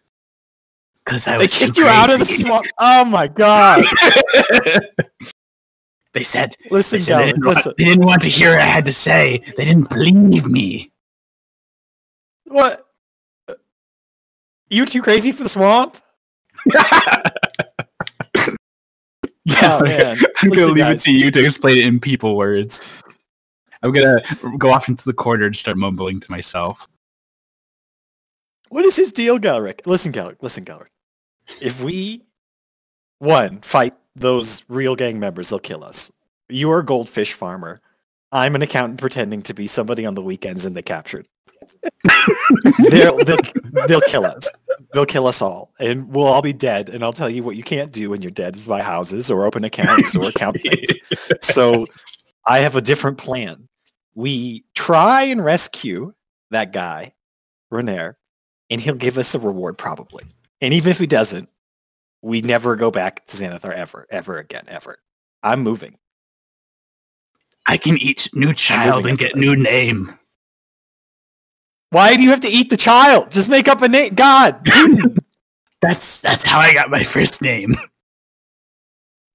Because I They was too kicked you out of the swamp. Oh my god! *laughs* they said, Listen, they, said they, didn't want, listen. they didn't want to hear what I had to say. They didn't believe me. What? You too crazy for the swamp? *laughs* yeah, Oh man! I'm gonna leave guys. it to you to explain it in people words. I'm gonna go off into the corner and start mumbling to myself. What is his deal, Galric? Listen, Galric. Listen, Galric. If we one fight those real gang members, they'll kill us. You're a goldfish farmer. I'm an accountant pretending to be somebody on the weekends and they captured. *laughs* they'll, they'll, they'll kill us. They'll kill us all, and we'll all be dead. And I'll tell you what you can't do when you're dead is buy houses or open accounts or count *laughs* things. So I have a different plan. We try and rescue that guy, Renaer, and he'll give us a reward probably. And even if he doesn't, we never go back to Xanathar ever, ever again, ever. I'm moving. I can eat new child and get new name. Why do you have to eat the child? Just make up a name. God, *laughs* That's that's how I got my first name.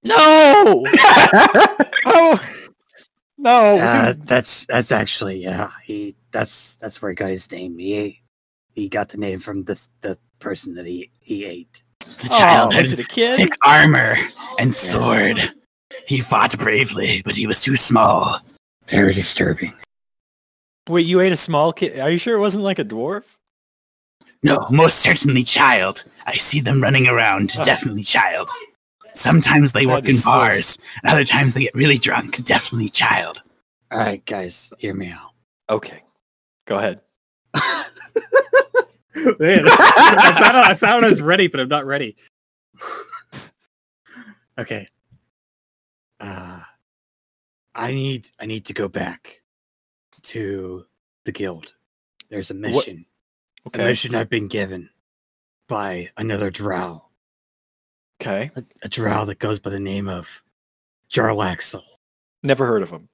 no. *laughs* Oh, no. Uh, that's that's actually yeah. He that's that's where he got his name. He he got the name from the the person that he he ate. The oh, child was had it a kid? thick armor and sword. He fought bravely, but he was too small. Very disturbing. Wait, you ate a small kid? Are you sure it wasn't like a dwarf? No, most certainly child. I see them running around. Oh. Definitely child. Sometimes they work in so bars, and other times they get really drunk. Definitely child. All right, guys, hear me out. Okay, go ahead. *laughs* Man, I thought I, I thought I was ready, but I'm not ready. *laughs* Okay. Uh I need I need to go back to the guild. There's a mission. A Okay, mission I've been given by another drow. Okay. A, a drow that goes by the name of Jarlaxle. Never heard of him.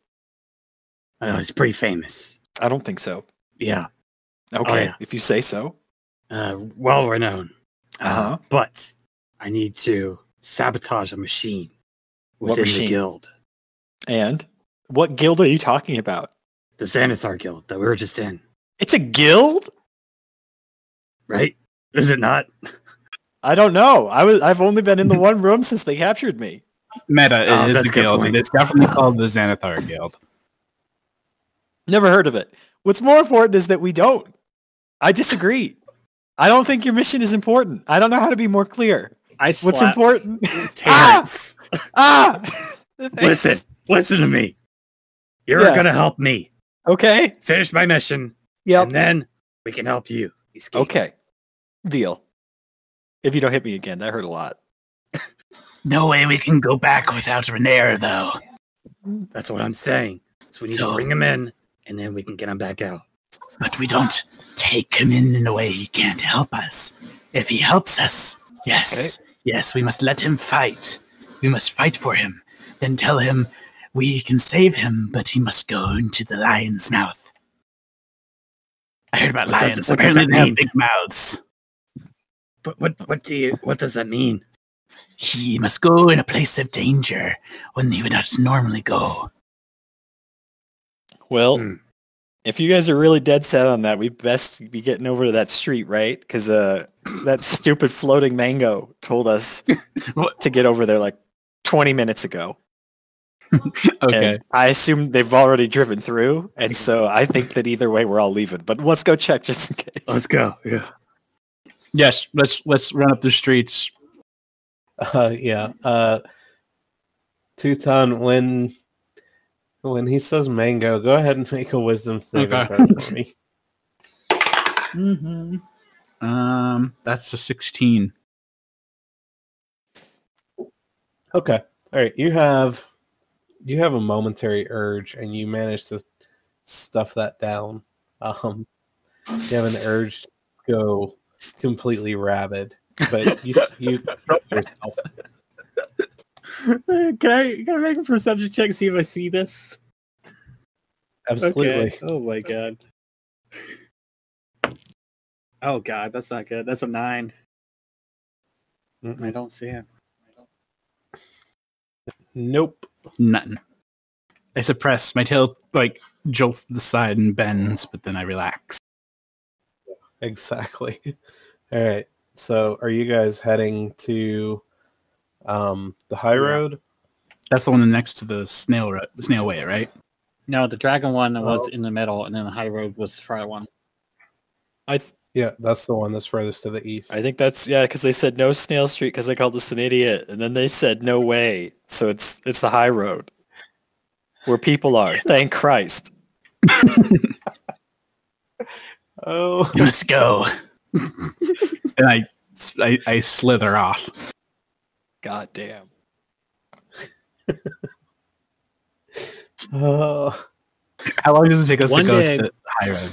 Uh, it's pretty famous. I don't think so. Yeah. Okay, yeah. if you say so. Uh well renowned. Uh-huh. But I need to sabotage a machine within machine? the guild. And what guild are you talking about? The Xanathar guild that we were just in. It's a guild? Right? Is it not? *laughs* I don't know. I was I've only been in the one room since they captured me. Meta Oh, it is that's a a guild, point. and it's definitely called the Xanathar Guild. Never heard of it. What's more important is that we don't. I disagree. I don't think your mission is important. I don't know how to be more clear. I What's important? *laughs* Terrence. *laughs* ah! *laughs* Listen, listen to me. You're Yeah. gonna help me Okay. finish my mission, Yep. and then we can help you. escape. Okay. Deal. If you don't hit me again, that hurt a lot. No way we can go back without Renaer, though. That's what I'm saying. So we need So- to bring him in, and then we can get him back out. But we don't take him in in a way he can't help us. If he helps us, yes, yes, we must let him fight. We must fight for him. Then tell him we can save him, but he must go into the lion's mouth. I heard about What does- lions. what does Apparently they have mean? big mouths. But what what do you what does that mean? He must go in a place of danger when he would not normally go. Well, Hmm. if you guys are really dead set on that, we best be getting over to that street, right? Because uh, that *coughs* stupid floating mango told us to get over there like 20 minutes ago. *laughs* Okay. And I assume they've already driven through, and so I think that either way we're all leaving. But let's go check just in case. Let's go. Yeah. Yes, let's let's run up the streets. Uh, yeah. Uh, Teuton, when when he says mango, go ahead and make a wisdom saving Okay. throw for me. Mm-hmm. Um, that's a sixteen. Okay. All right. You have you have a momentary urge, and you manage to stuff that down. Um, you have an urge to go completely rabid, but you s- you *laughs* control yourself. Uh, can I can I make a perception check see if I see this? Absolutely. Okay. Oh my god. Oh god, that's not good. That's a nine. Mm-mm. I don't see it. Nope. Nothing. I suppress my tail, like jolts to the side and bends, but then I relax. *laughs* Exactly. *laughs* All right. So, are you guys heading to um the high Yeah. road? That's the one next to the snail ro- snail way, right? No, the dragon one was Oh. in the middle, and then the high road was the far one. I th- Yeah, that's the one that's furthest to the east. I think that's yeah, because they said no Snail Street because they called us an idiot, and then they said no way, so it's it's the high road. where people are. *laughs* Thank Christ. Oh, Let's go. *laughs* and I, I, I slither off. God damn. oh. How long does it take us One to go day- to the high road?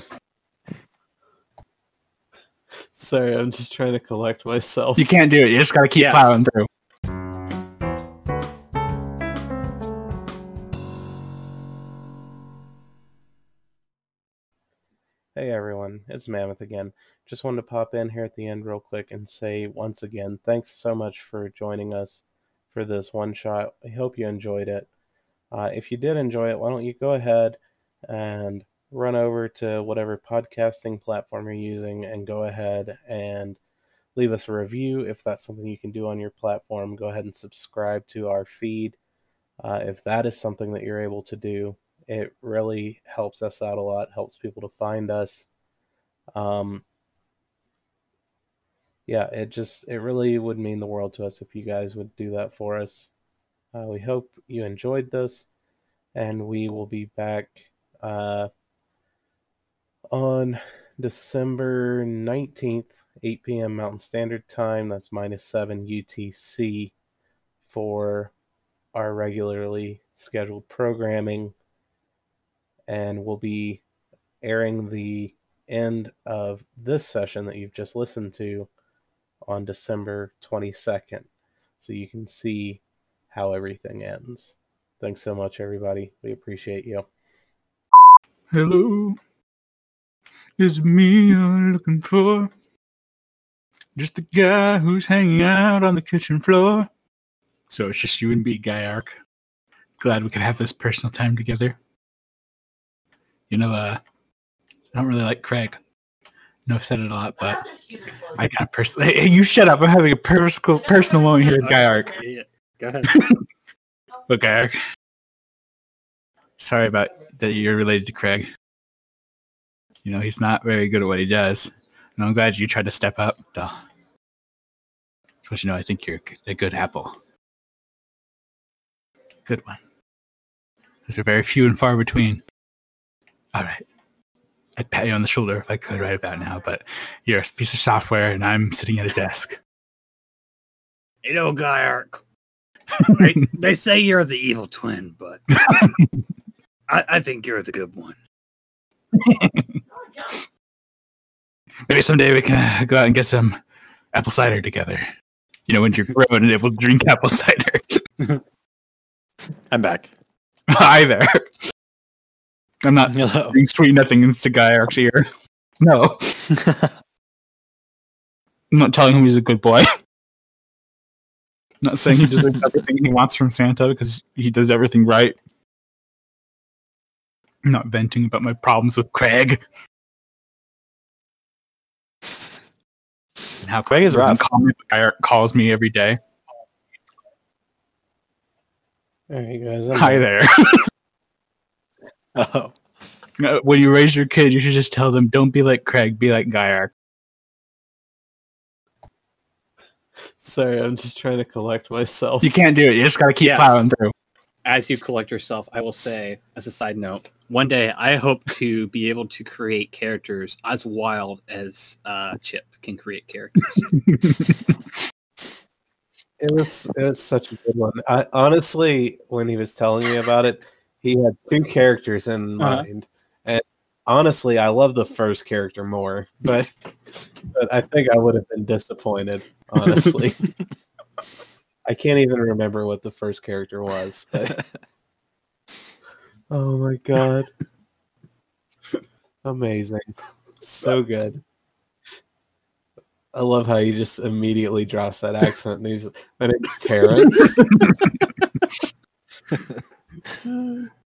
Sorry, I'm just trying to collect myself. You can't do it. You just gotta keep Yeah. plowing through. Hey everyone, it's Mammoth again. Just wanted to pop in here at the end real quick and say once again, thanks so much for joining us for this one shot. I hope you enjoyed it. Uh, if you did enjoy it, why don't you go ahead and run over to whatever podcasting platform you're using and go ahead and leave us a review if that's something you can do on your platform. Go ahead and subscribe to our feed uh, if that is something that you're able to do it really helps us out a lot helps people to find us. Um yeah it just it really would mean the world to us if you guys would do that for us. Uh, we hope you enjoyed this and we will be back uh on december 19th 8 p.m mountain standard time. That's minus 7 utc for our regularly scheduled programming and we'll be airing the end of this session that you've just listened to on December 22nd. So you can see how everything ends. Thanks so much, everybody. We appreciate you. Hello. Is me you're looking for? Just the guy who's hanging out on the kitchen floor. So it's just you and me, Guy Arc. Glad we could have this personal time together. You know, uh, I don't really like Craig. I know I've said it a lot, but I kind of personally. *laughs* Hey, you shut up! I'm having a personal personal moment here with Guy Arc. Yeah, go ahead. *laughs* Look, Guy Arc. Sorry about that. You're related to Craig. You know he's not very good at what he does, and I'm glad you tried to step up, though. But you know, I think you're a good apple. Good one. Those are very few and far between. All right. I'd pat you on the shoulder if I could right about now, but you're a piece of software and I'm sitting at a desk. You know, Guy Arc. they, *laughs* they say you're the evil twin, but I, I think you're the good one. *laughs* Maybe someday we can uh, go out and get some apple cider together. You know, when you're grown and able to drink apple cider. *laughs* I'm back. Hi there. I'm not *laughs* Hello. doing sweet nothing into Guy Arc's ear. No, *laughs* I'm not telling him he's a good boy. I'm not saying he deserves *laughs* everything he wants from Santa because he does everything right. I'm not venting about my problems with Craig and how Craig is rough. uncommon Guy calls me every day. There you guys. I'm Hi there. Oh. *laughs* When you raise your kid, you should just tell them, "Don't be like Craig, be like Guy Arc." Sorry, I'm just trying to collect myself. You can't do it. You just gotta keep Yeah. plowing through. As you collect yourself, I will say, as a side note, one day I hope to be able to create characters as wild as uh, Chip can create characters. *laughs* It was it was such a good one. I, honestly, when he was telling me about it, he had two characters in Uh-huh. mind, and honestly, I love the first character more. But but I think I would have been disappointed. Honestly, *laughs* I can't even remember what the first character was. But *laughs* oh my god, amazing, so good. I love how he just immediately drops that accent. And he's my name's Terrence. *laughs* う。